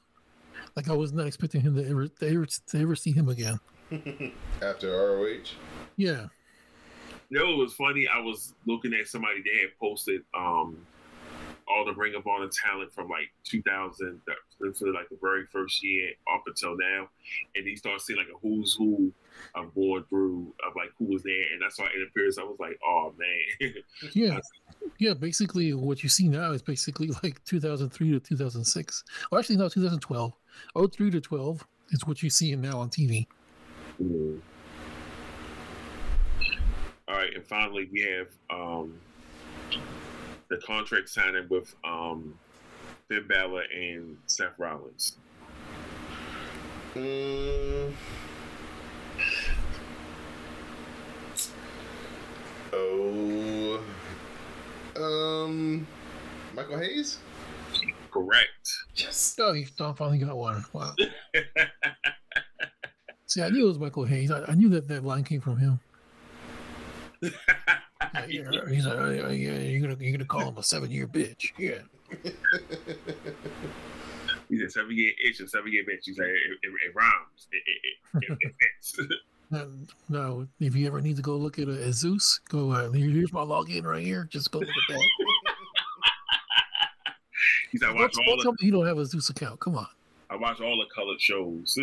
Like I was not expecting him to ever to ever, to ever see him again. After ROH. Yeah. You know, it was funny. I was looking at somebody that had posted um, all the Ring of Honor talent from like 2000, that- for like the very first year up until now, and he started seeing like a who's who of going through of like who was there, and I saw it appears. I was like, oh man, Yeah. Yeah. Basically, what you see now is basically like 2003 to 2006. Well, actually, no, 2012. 03 to 12 is what you see now on TV. Mm. All right, and finally we have um, the contract signing with um, Finn Balor and Seth Rollins. Mm. Oh. Um. Michael Hayes. Correct. Yes. Oh, he finally got one. Wow. See, I knew it was Michael Hayes. I, I knew that that line came from him. Yeah, he's like, oh, yeah, you're gonna you're gonna call him a seven year bitch. Yeah. He said seven year itch and seven year bitch. He said it, it, it rhymes. It, it, it, it fits. Now, if you ever need to go look at a, a Zeus, go uh, here's my login right here. Just go look at that. He said I don't all don't tell me you don't have a Zeus account. Come on. I watch all the colored shows.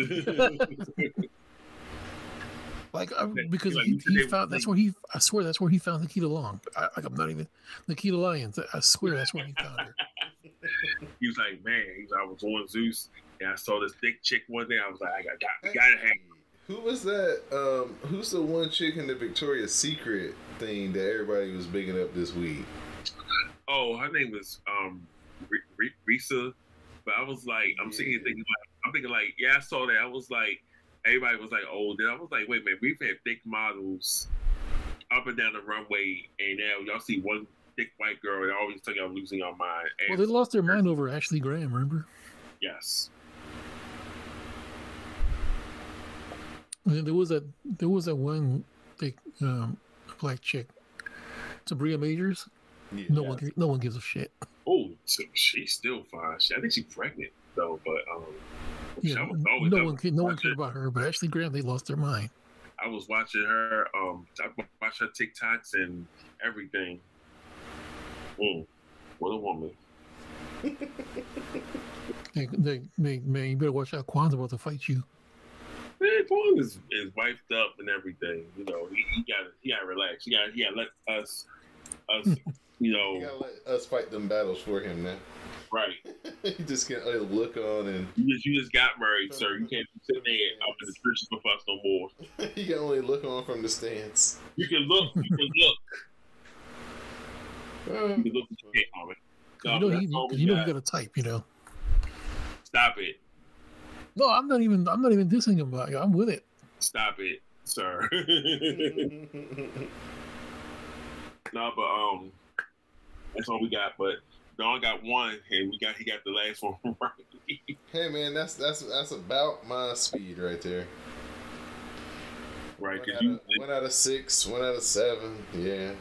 Like I, because like, he, you he found that's where he I swear that's where he found Nikita Long. I, like I'm not even the Nikita Lyons. I swear that's where he found her. he was like, man, he was, I was on Zeus and I saw this thick chick one day. I was like, I got, got, gotta hang. Who was that? Um, who's the one chick in the Victoria's Secret thing that everybody was bigging up this week? Oh, her name was um R- R- Risa, but I was like, I'm sitting here thinking like, I'm thinking like, yeah, I saw that. I was like, everybody was like, oh, then I was like, wait a minute, we've had thick models up and down the runway, and now y'all see one thick white girl, and always think I'm losing our mind. And Well, they lost their mind over Ashley Graham. Remember? yes, And there was a there was that one big um, black chick, Sabria Majors. Yeah. No one no one gives a shit. oh, So she's still fine. She, I think she's pregnant though, but um, Yeah, I was no always one, up cared, no one watching- cared about her, but Ashley Graham, they lost their mind. I was watching her. Um, I watched her TikToks and everything. Mm, what a woman! They, they, they, man, you better watch out. Kwan's about to fight you. Man, Vaughn is, is wifed up and everything. You know, he, he got he got to relax. He got he got to let us us you You know gotta let us fight them battles for him, man. Right. you just can't look on and You just you just got married, sir. You can't be sitting there up in the trenches with us no more. you can only look on from the stands. You can look. You can look. You can look. but You can't, No, you know, that's he, all you know, got. he got a type. You know. Stop it. No, I'm not even. I'm not even dissing him. Like, I'm with it. Stop it, sir. no, but um, that's all we got. But Don got one, and we got he got the last one right. hey man, that's that's that's about my speed right there. right? One out, you, of, one out of six, one out of seven. Yeah,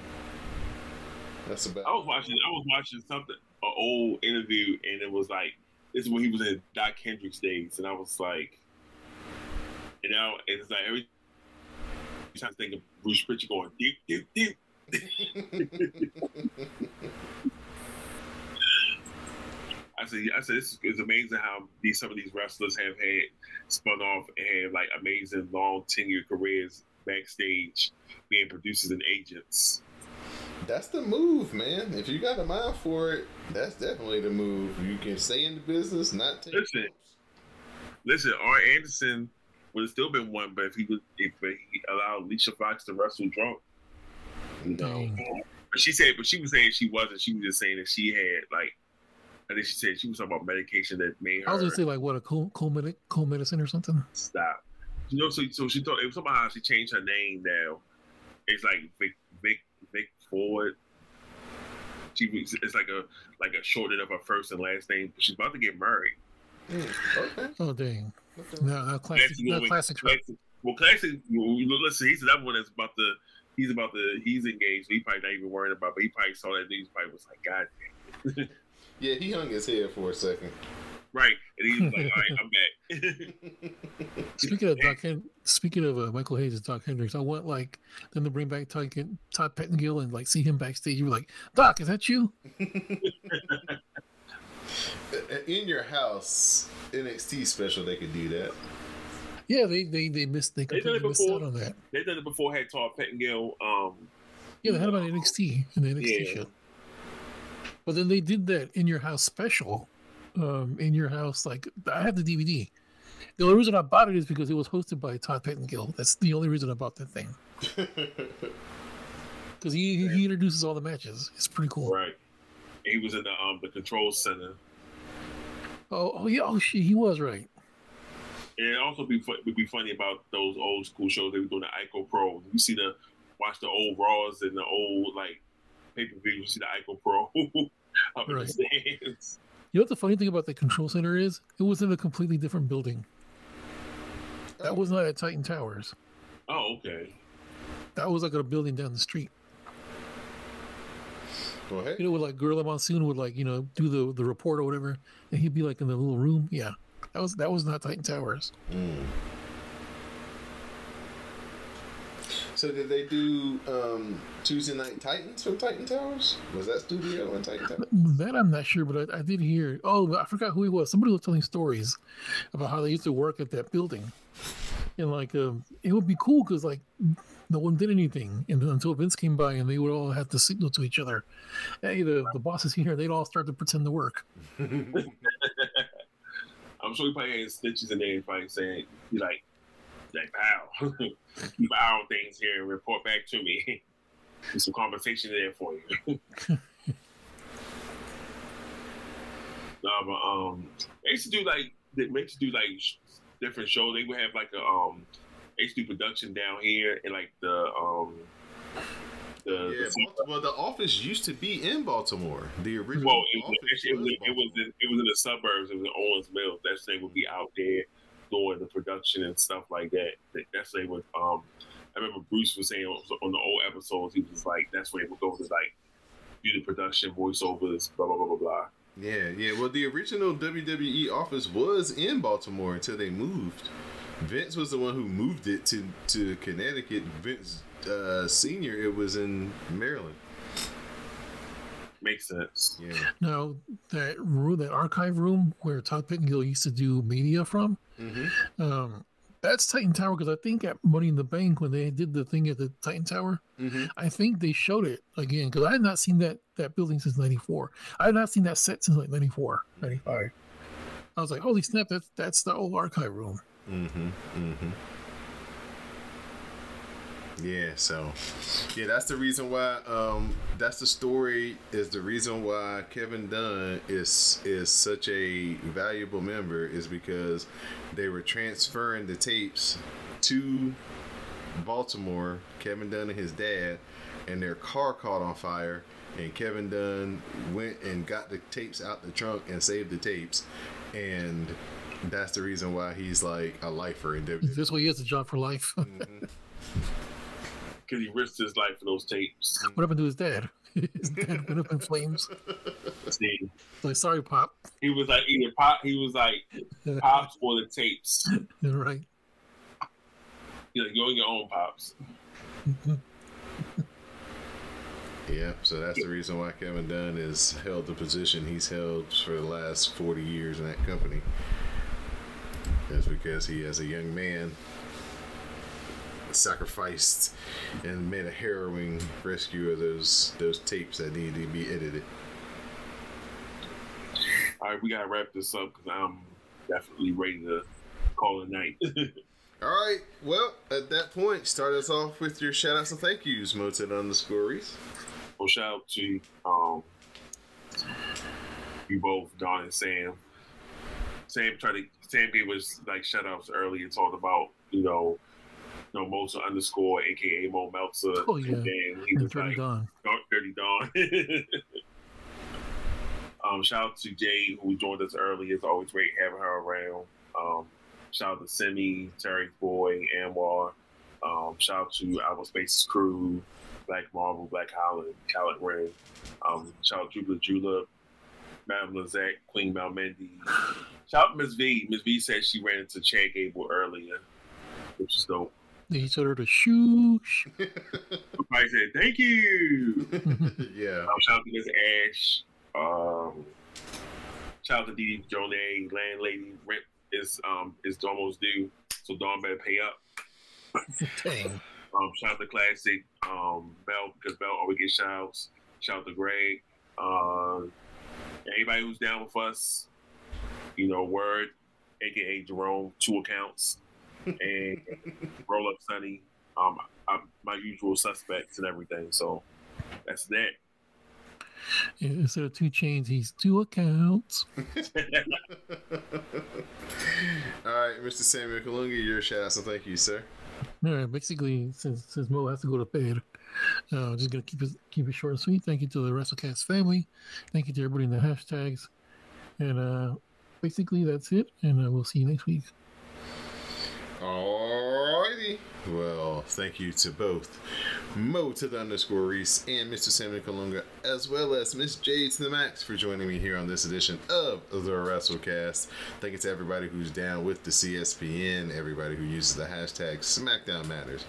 that's about. I was watching. I was watching something, an old interview, and it was like this is when he was in Dok Hendrix days, and I was like, you know, it's like every time I think of Bruce Pritchard going deep, deep, deep. I said, I said, this is amazing how these some of these wrestlers have had spun off and have like amazing long tenure careers backstage, being producers and agents. That's the move, man. If you got a mind for it, that's definitely the move. You can stay in the business, not take. Listen. Listen, Arn Anderson would have still been one, but if he would, if he allowed Alicia Fox to wrestle drunk, no. But she said, but she was saying she wasn't. She was just saying that she had like, I think she said she was talking about medication that made her. I was gonna say like what a cold, cold, medic, cold medicine or something. stop. You know, so so she thought it was about how she changed her name now. It's like Vic Vic Vic Ford. She was- it's like a like a shortening of her first and last name. She's about to get married. Mm, okay. Oh dang! okay. No, no classic, Classic no woman. classic. Classic. Well, classic. Well, you know, listen, he's another one that's about to. He's about to. He's engaged. So he probably not even worried about. But he probably saw that news. Probably was like, God, damn. Yeah, he hung his head for a second. right? And he was like, All right, I'm back. Speaking of Doc, Hen- speaking of uh, Michael Hayes and Dok Hendrix, I want like them to bring back Todd, Todd Pettengill and like see him backstage. You were like, Doc, is that you? In your house, NXT special, they could do that. Yeah, they they they missed they They did it completely missed out on that. they done it before. Had Todd Pettengill. Um, Yeah, they had about NXT in the NXT Yeah. show. But then they did that in your house special. Um, in your house, like I have the DVD. The only reason I bought it is because it was hosted by Todd Pettengill. That's the only reason I bought that thing. Because he, he introduces all the matches. It's pretty cool. right. He was in the um the control center. Oh, oh yeah. Oh shit, he was right. And it also be fu- would be funny about those old school shows they were doing the Ico Pro. You see the watch the old Raws and the old like pay per view. You see the Ico Pro up in Right. the stands. You know what the funny thing about the control center is? It was in a completely different building. That was not at Titan Towers. Oh, okay. That was like a building down the street. Go ahead. You know, with like Gorilla Monsoon would like, you know, do the the report or whatever, and he'd be like in the little room. Yeah. That was that was not Titan Towers. Mm. So did they do um, Tuesday Night Titans from Titan Towers? Was that studio in Titan Towers? That I'm not sure, but I, I did hear. Oh, I forgot who he was. Somebody was telling stories about how they used to work at that building, and like um, it would be cool because like no one did anything, and then until Vince came by, and they would all have to signal to each other. Hey, the the boss is here. They'd all start to pretend to work. I'm sure he probably had stitches in there and probably saying, "He like, like, pal, keep an eye on things here and report back to me. There's some conversation there for you." no, but um, they used to do like they used to do like sh- different shows. They would have like a um, they used to do production down here and like the um, the, Yeah, the Baltimore, the office used to be in Baltimore. The original Well, it was, it, was, it, was in, it was in the suburbs. It was in Owings Mills. That's they would be out there doing the production and stuff like that. That- That's they would. Um, I remember Bruce was saying on on the old episodes, he was like, "That's where they would go to like do the production, voiceovers, blah blah blah blah blah." Yeah, yeah. Well, the original WWE office was in Baltimore until they moved. Vince was the one who moved it to to Connecticut. Vince uh, Senior, it was in Maryland. Makes sense. Yeah. Now that room, that archive room where Todd Pettengill used to do media from, Mm-hmm. um, that's Titan Tower. Because I think at Money in the Bank when they did the thing at the Titan Tower, Mm-hmm. I think they showed it again. Because I had not seen that that building since '94. I had not seen that set since like '94, '95. I was like, holy snap! That's that's the old archive room. Mm-hmm. Mm-hmm. Yeah, so yeah, that's the reason why um that's the story is the reason why Kevin Dunn is is such a valuable member is because they were transferring the tapes to Baltimore, Kevin Dunn and his dad, and their car caught on fire and Kevin Dunn went and got the tapes out the trunk and saved the tapes and that's the reason why he's like a lifer in WWE. This way, he has a job for life. Mm-hmm. Because he risked his life for those tapes. what happened to his dad? his dad went up in flames. See, Like, sorry, pop. he was like either pop. He was like pops or the tapes. right. You know, you own your own pops. Mm-hmm. Yeah, so that's the reason why Kevin Dunn has held the position he's held for the last 40 years in that company. That's because he, as a young man, sacrificed and made a harrowing rescue of those those tapes that needed to be edited. All right, we gotta wrap this up because I'm definitely ready to call it night. All right, well, at that point, start us off with your shout outs and thank yous, Moted underscore Rease. well, shout out to um, you both, Don and Sam. Sam tried to Sam gave us like shout outs and talked about you know, you know, Mosa underscore, aka Mo Meltzer. Oh, yeah. And then he And was Dirty like, Dawn. Dark Dirty Dawn. um, shout out to Jay who joined us early. It's always great having her around. Um, shout out to Simi, Terry Boy, Anwar. Um, shout out to Our Spaces crew, Black Marvel, Black Holland, Khaled Ren. Um, shout out to Jula Jula, Madame Lizette, Queen Malmendy. Shout out Miss V. Miss V said she ran into Chad Gable earlier, which is dope. He told her to shoosh. I said, thank you. yeah. Um, shout out to Miss Ash. Um, shout out to Dee Dee Jonay, landlady. Rent is um is almost due, so Don better pay up. Dang. Um, shout out to Classic, um, Bell because Bell always gets shouts. Shout out to Greg. Uh, anybody who's down with us, you know, Word, aka Jerome, two accounts, and Roll Up Sunny. Um, I, my usual suspects and everything. So that's that. Instead of two chains, he's two accounts. All right, Mr. Samuel Kalunga, your shout outs and thank you, sir. All right, basically, since since Mo has to go to bed, uh, just gonna keep it keep it short and sweet. Thank you to the WrassleCast family. Thank you to everybody in the hashtags, and uh, basically that's it. And uh, we'll see you next week. Alrighty. Well, thank you to both Mo to the underscore Rease and Mr. Samuel Kalunga, as well as Miss Jade to the Max for joining me here on this edition of the WrassleCast. Thank you to everybody who's down with the CSPN, everybody who uses the hashtag SmackDown Matters,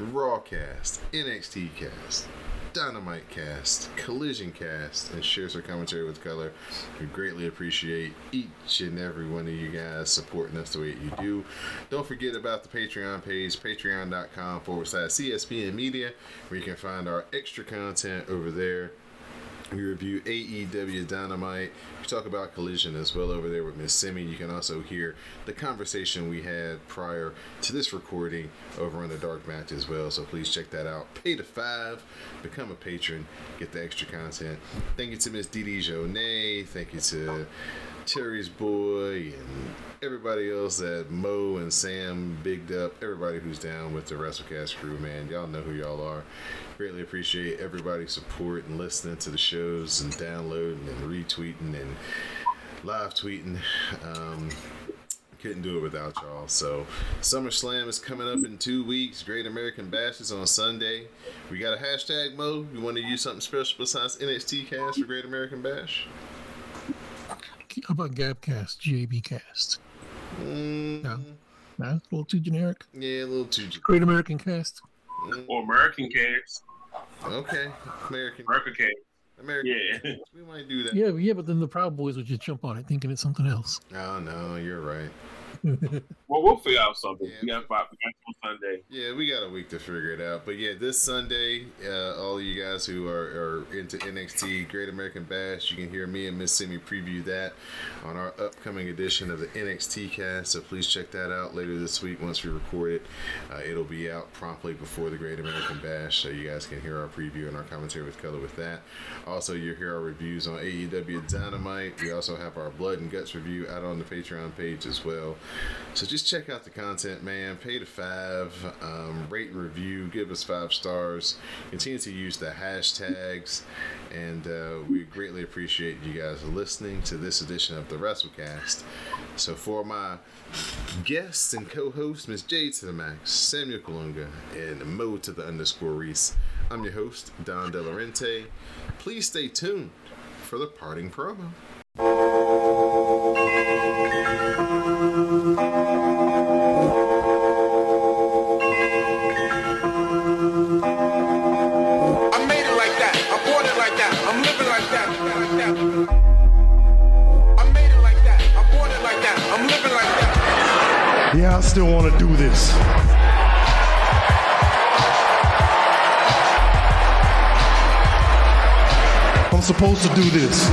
Rawcast, NXT Cast, Dynamite Cast, Collision Cast, and shares our commentary with color. We greatly appreciate each and every one of you guys supporting us the way you do. Don't forget about the Patreon page, patreon.com forward slash CSPN Media, where you can find our extra content over there. We review AEW Dynamite. We talk about Collision as well over there with Miss Simi. You can also hear the conversation we had prior to this recording over on the Dark Match as well. So please check that out. Pay the five, become a patron, get the extra content. Thank you to Miss Dee Jonay. Thank you to Terry's boy and everybody else that Mo and Sam bigged up. Everybody who's down with the WrassleCast crew, man. Y'all know who y'all are. Greatly appreciate everybody's support and listening to the shows and downloading and retweeting and live tweeting. Um, couldn't do it without y'all. So, SummerSlam is coming up in two weeks. Great American Bash is on Sunday. We got a hashtag Mo. You want to use something special besides NXT Cast for Great American Bash? How about Gabcast, GAB Cast? Mm, No. Nah, a little too generic. Yeah, a little too. ge- Great American Cast. Or American cast. Okay, American. American cast. American. Yeah. We might do that. Yeah, yeah, but then the Proud Boys would just jump on it thinking it's something else. Oh no, you're right. Well, we'll figure out something. Yeah. We got five. We got Sunday. Yeah, we got a week to figure it out. But yeah, this Sunday, uh, all of you guys who are, are into NXT Great American Bash, you can hear me and Miss Simi preview that on our upcoming edition of the NXT cast. So please check that out later this week once we record it. Uh, it'll be out promptly before the Great American Bash, so you guys can hear our preview and our commentary with color with that. Also, you'll hear our reviews on AEW Dynamite. We also have our Blood and Guts review out on the Patreon page as well. So just check out the content, man. Pay the five, um, rate and review, give us five stars. Continue to use the hashtags, and uh, we greatly appreciate you guys listening to this edition of the WrassleCast. So for my guests and co-host, Miss J to the Max, Samuel Kalunga, and Mo to the underscore Rease, I'm your host, Don Delarente. Please stay tuned for the parting promo. Yeah, I still want to do this. I'm supposed to do this.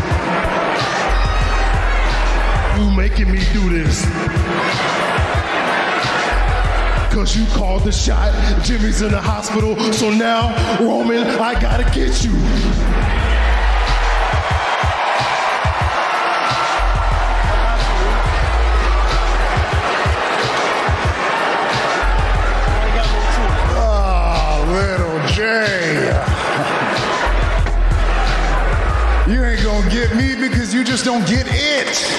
You making me do this. Cause you called the shot. Jimmy's in the hospital. So now, Roman, I gotta get you. Just don't get it.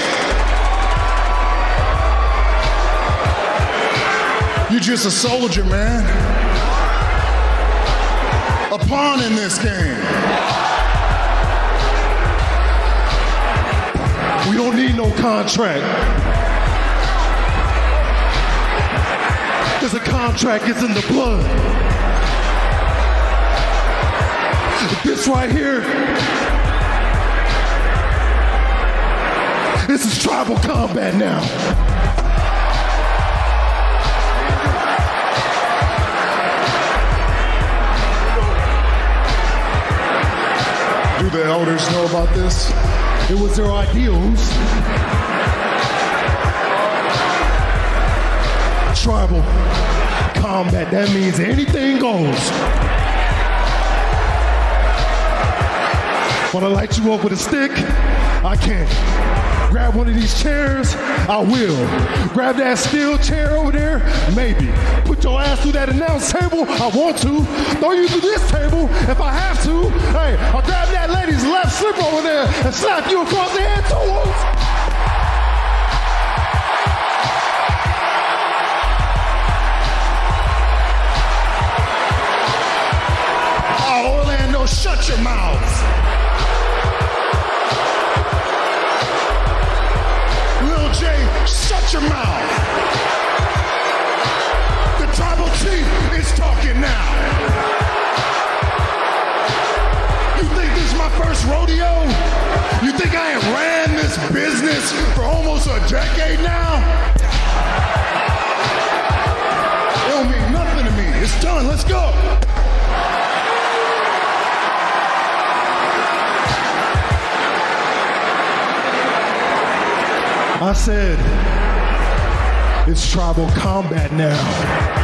You're just a soldier, man. A pawn in this game. We don't need no contract. Because the contract is in the blood. This right here, this is tribal combat now. Do the elders know about this? It was their ideals. Tribal combat, that means anything goes. Want to light you up with a stick? I can't Grab one of these chairs? I will. Grab that steel chair over there? Maybe. Put your ass through that announce table? I want to. Throw you through this table if I have to. Hey, I'll grab that lady's left slip over there and slap you across the head too. Oh, shut your mouth. Said, it's tribal combat now.